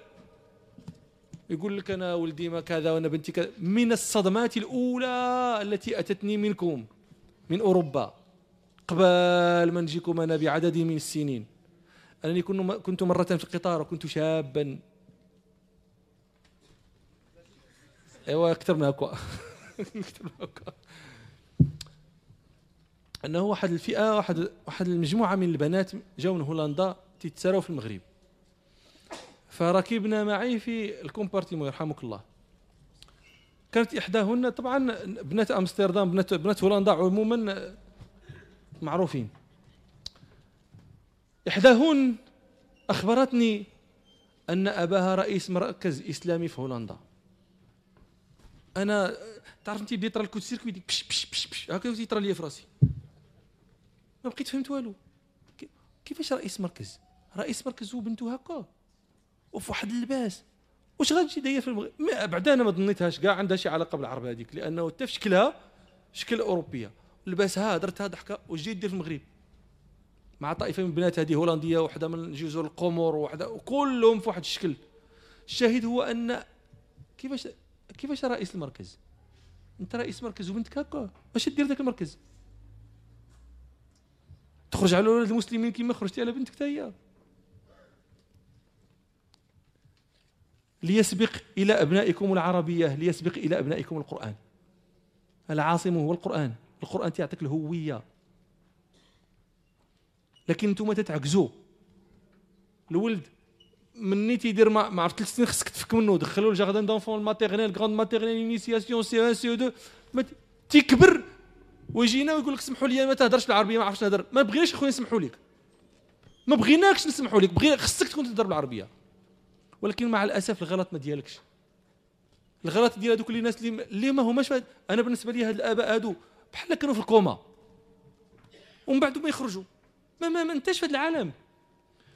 A: يقول لك أنا ولدي ما كذا وأنا بنتي كذا. من الصدمات الأولى التي أتتني منكم من أوروبا. قبل ما نجيكم أنا بعدد من السنين. أنني كنت مرة في القطار وكنت شابا. ايوا أكثر من هكا انه واحد الفئة واحد واحد المجموعة من البنات جاوا من هولندا تيتساراو في المغرب. فركبنا معي في الكومبارتيمون يرحمك الله. كانت إحداهن طبعا بنات أمستردام بنات بنات هولندا عموما معروفين. إحداهن أخبرتني أن أباها رئيس مركز إسلامي في هولندا. أنا تعرف أنت بديت ترى الكوت سيركوي بش بش بش بش. هكا يطرى لي في راسي. ما بقيت فهمت والو. كيفاش رئيس مركز؟ رئيس مركز وبنته هكا. وفي واحد اللباس. واش غتجي داير في المغرب؟ بعدا أنا ما ظنيتهاش. كاع عندها شي علاقة بالعرب هذيك. لأنه حتى في شكلها شكل أوروبية. لباسها درتها ضحكة وجيت دير في المغرب. مع طائفة من بنات هذه هولندية وحدة من جزر القمر وحدة وكلهم في واحد الشكل. الشاهد هو أن كيفاش كيفاش رئيس المركز؟ انت رئيس مركز وبنتك هكا اش دير ذاك المركز. تخرج على أولاد المسلمين كما خرجتي على بنتك هي. ليسبق إلى أبنائكم العربية ليسبق إلى أبنائكم القرآن. العاصم هو القرآن. القرآن تعطيك الهوية. لكن أنتم تتعكزوا الولد مني تيدير ما, ما عرفت ثلاث سنين خصك تفك منه دخلوا ال jardin d'enfants ال maternelle grande maternelle initiation CE 1 CE 2 تيكبر ويجينا ويقول لك سمحوا لي ما تهدرش بالعربية ما عرفتش نهدر ما بغيناش أخويا نسمحوا لك. ما بغيناكش نسمحوا لك. بغي خصك تكون تهدر بالعربية. ولكن مع الأسف الغلط ما ديالكش. الغلط ديال هذوك الناس اللي اللي ما هماش أنا بالنسبة لي هاد الآباء هادو بحال كانوا في الكوما. ومن بعد ما يخرجوا. ما ما, ما انتش في هذا العالم.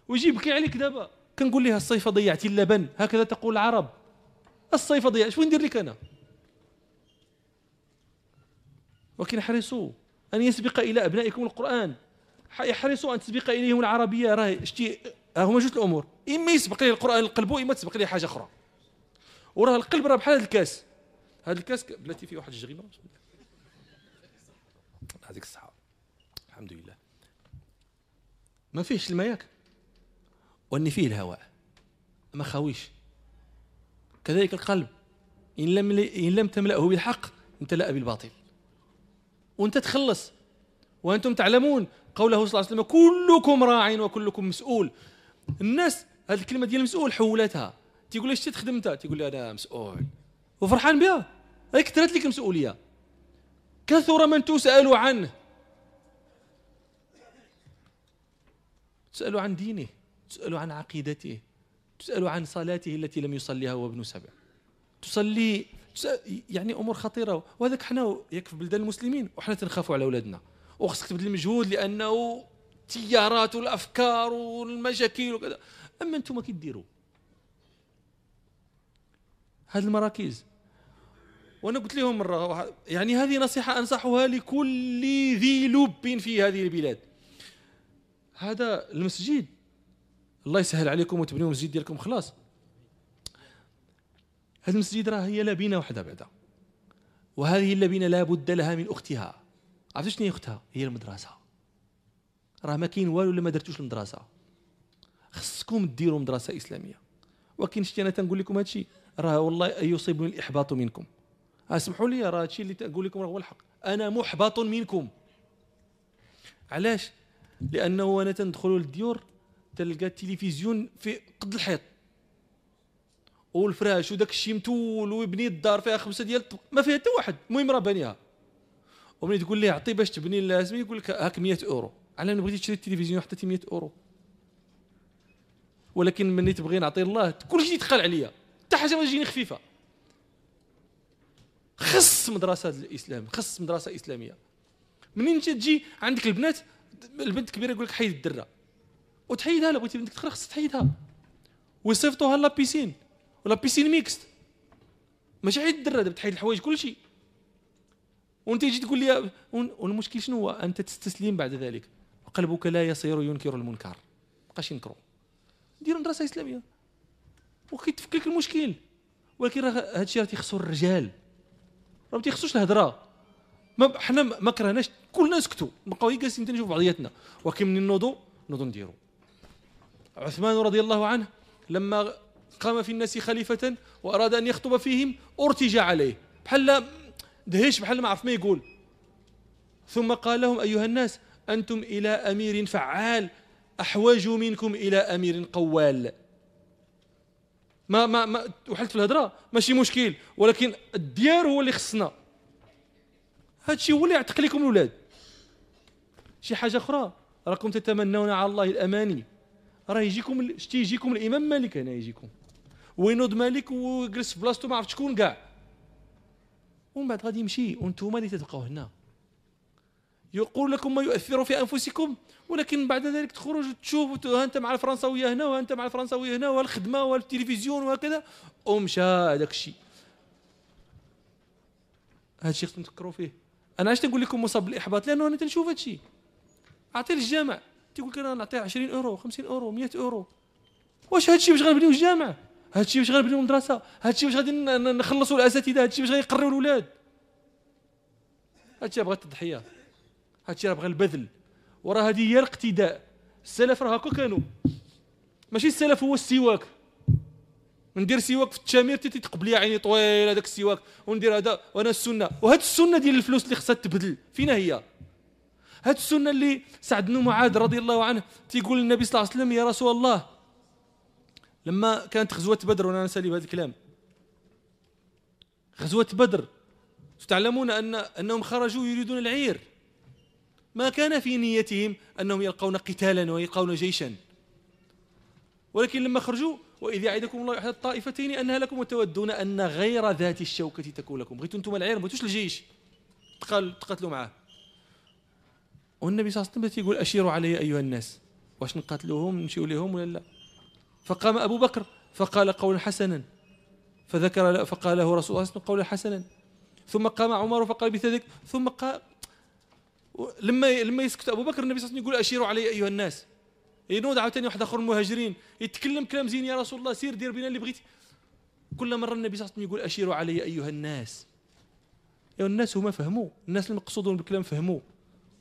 A: ويجي يبكي عليك دابا. كنقول لها الصيفه ضيعتي اللبن. هكذا تقول العرب. الصيفه ضيعت شو ندير لك أنا؟ ولكن احرصوا أن يسبق إلى أبنائكم القرآن. يحرصوا أن تسبق إليهم العربية. راه شتي هما جوج الأمور. إما يسبق لي القرآن القلب وإما تسبق لي حاجة أخرى. وراه القلب راه بحال هذا الكاس. هذا الكاس بلاتي فيه واحد الجغيمه هذيك الصحة. الحمد لله. ما فيهش الماء ياك وأني فيه الهواء. ما خاويش. كذلك القلب. إن لم إن لم تملأه بالحق امتلأ بالباطل وأنت تخلص. وأنتم تعلمون قوله صلى الله عليه وسلم كلكم راع وكلكم مسؤول. الناس هذه الكلمة ديال المسؤول حولتها. تيقول لي اش تخدمتها تيقول لي أنا مسؤول. وفرحان بها. هاي كثرت لك المسؤولية. كثر من تسأل عنه. تسأل عن دينه. تسأل عن عقيدته تسأل عن صلاته التي لم يصليها هو ابن سبع. تصلي يعني أمور خطيرة. وهذاك حنا ياك في بلدان المسلمين وحنا تنخافوا على أولادنا. وخصك تبذل المجهود لأنه التيارات والأفكار والمشاكل وكذا. أما أنتم كي ديروا هذه المراكز. وأنا قلت لهم مرة يعني هذه نصيحة أنصحها لكل ذي لب في هذه البلاد. هذا المسجد. الله يسهل عليكم وتبنيوا المسجد ديالكم خلاص. هذا المسجد راه هي لبنه وحده بعدا. وهذه اللبنة لا بد لها من أختها. عرفتوا شنو هي أختها؟ هي المدرسة. راه ما كاين والو إلا ما درتوش المدرسة. خصكم ديروا مدرسة إسلامية. ولكن شتي أنا تنقول لكم هذا الشيء راه والله يصيبني الإحباط منكم. اسمحوا لي راه هادشي اللي تقول لكم راه هو الحق. أنا محبط منكم. علاش؟ لأنه أنا تندخل للديور تلقى التلفزيون في قد الحيط. والفراش وداك الشيء متول ويبني الدار فيها خمسة ديال ما فيها حتى واحد. المهم راه بانيها. وملي تقول ليه عطي باش تبني لازم يقول لك هاك 100 أورو. علاه إن بغيتي تشري التلفزيون حتى 100 أورو. ولكن ملي تبغي نعطي الله كل شيء يتقال عليا. حتى حاجة ما تجيني خفيفة. خص مدرسة الإسلام خص مدرسة إسلامية. منين انت تجي عندك البنات؟ البنت كبيرة يقول لك حيد الدرة. وتحيدها لا بغيتي بنتك تقرا خصك تحيدها. ويصيفطوها la piscine و la piscine mixte. ماشي حيد الدرة دابا تحيد الحوايج كلشي وإنت تجي تقول لي والمشكل شنو؟ هو أنت تستسلم بعد ذلك. قلبك لا يصير ينكر المنكر. بقاش ينكروا. ديروا مدرسه إسلامية. وكيتفك لك المشكل. ولكن راه هذا الشيء راه تيخصو الرجال. راه ما تيخصوش الهضره ما حنا ما كرهناش. كلنا نسكتوا. نبقاو جالسين تنشوفوا بعضياتنا. ولكن من نوضوا نوضوا نديروا عثمان رضي الله عنه لما قام في الناس خليفة وأراد أن يخطب فيهم أرتج عليه. بحال دهش بحال ما عرف ما يقول. ثم قال لهم أيها الناس أنتم إلى أمير فعال أحوج منكم إلى أمير قوال. ما ما ما وحلت في الهضره ماشي مشكل ولكن الديار هو اللي خصنا. هذا الشيء هو اللي يعتق لكم الاولاد شي حاجة أخرى؟ راكم تتمنون على الله الأماني. راه يجيكم شتي يجيكم الإمام مالك هنا يجيكم. وينوض مالك ويجلس في بلاصتو ما عرفت شكون كاع. ومن بعد غادي يمشي وأنتم اللي تبقاو هنا. يقول لكم ما يؤثر في أنفسكم ولكن بعد ذلك تخرج تشوف أنت مع الفرنساوية هنا وها أنت مع الفرنساوية هنا والخدمه والتلفزيون وهكذا ومشى هذاك الشيء. هذا الشيء خصكم تفكروا فيه. أنا علاش تنقول لكم مصاب بالإحباط؟ لأنه أنا تنشوف هذا الشيء. أعطي للجامع. تيقول لك أنا نعطيه 20 أورو 50 أورو 100 أورو. واش هذا الشيء باش غنبنيو الجامع؟ هذا الشيء باش غنبنيو المدرسة؟ هذا الشيء باش غادي نخلصوا الأساتذة؟ هذا الشيء باش غيقريو الأولاد؟ هذا الشيء بغى التضحية. هذا الشيء بغى البذل. وراه هذه هي الاقتداء. السلف راه هكا كانوا. ماشي السلف هو السواك. ندير سواك في التشامير تتقبل يا عيني طويل هذاك السواك وندير هذا وأنا السنة. وهاد السنة ديال الفلوس اللي خصها تبدل فينا هي. هاد السنة اللي سعد بن معاذ رضي الله عنه تيقول للنبي صلى الله عليه وسلم يا رسول الله. لما كانت غزوة بدر وأنا نسالي بهذا الكلام. غزوة بدر تعلمون أن أنهم خرجوا يريدون العير. ما كان في نيتهم أنهم يلقون قتالا ويلقون جيشا. ولكن لما خرجوا وإذ يعدكم الله احدى الطائفتين أنها لكم وتودون أن غير ذات الشوكة تكون لكم. بغيتوا أنتم العير ما الجيش. تقاتلوا معاه. والنبي صلى الله عليه وسلم يقول أشيروا علي أيها الناس. واش نقاتلوهم نمشيو لهم ولا لا؟ فقام أبو بكر فقال قولا حسنا. فذكر فقال له رسول الله صلى الله عليه وسلم قولا حسنا. ثم قام عمر فقال بذلك ثم قال لما لما يسكت أبو بكر النبي صلى الله عليه وسلم يقول أشيروا علي أيها الناس. ينوض عاوتاني واحد آخر المهاجرين. يتكلم كلام زين يا رسول الله سير دير بنا اللي بغيتي. كل مرة النبي صلى الله عليه وسلم يقول أشيروا علي أيها الناس. الناس هما فهموا. الناس المقصودون بالكلام فهموا.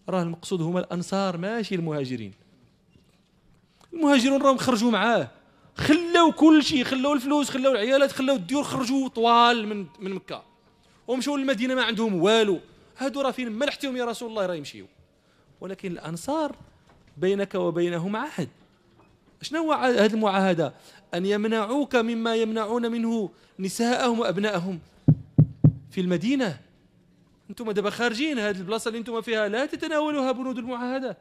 A: راه المقصود هما الأنصار ماشي المهاجرين. المهاجرون راهم خرجوا معاه. خلاو كل شيء خلاو الفلوس خلاو العيالات خلاو الديور خرجوا طوال من من مكة. ومشوا للمدينة ما عندهم والو. هادو راه فين؟ ملحتهم يا رسول الله راه يمشيو. ولكن الأنصار بينك وبينهم عهد. شنو هو هذه المعاهدة؟ أن يمنعوك مما يمنعون منه نساءهم وأبنائهم في المدينة. أنتم دابا خارجين هذه البلاصة اللي أنتم فيها لا تتناولوها بنود المعاهدة.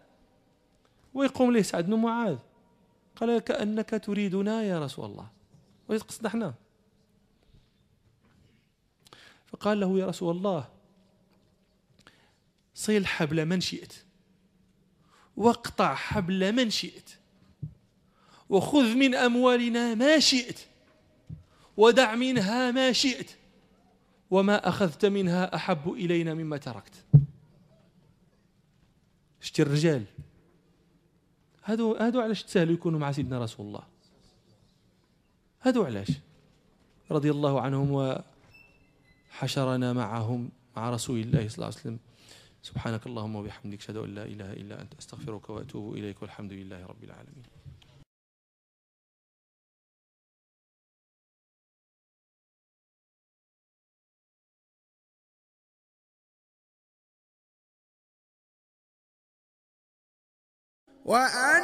A: ويقوم ليه سعد بن معاذ. قال كأنك تريدنا يا رسول الله. ويقصد إحنا فقال له يا رسول الله صل حبل من شئت. واقطع حبل من شئت. وخذ من أموالنا ما شئت. ودع منها ما شئت. وما اخذت منها احب الينا مما تركت. شتي الرجال. هادو هادو علاش تسهلوا يكونوا مع سيدنا رسول الله؟ هادو علاش؟ رضي الله عنهم وحشرنا معهم مع رسول الله صلى الله عليه وسلم. سبحانك اللهم وبحمدك أشهد أن لا إله إلا أنت أستغفرك وأتوب إليك والحمد لله رب العالمين.
C: وأن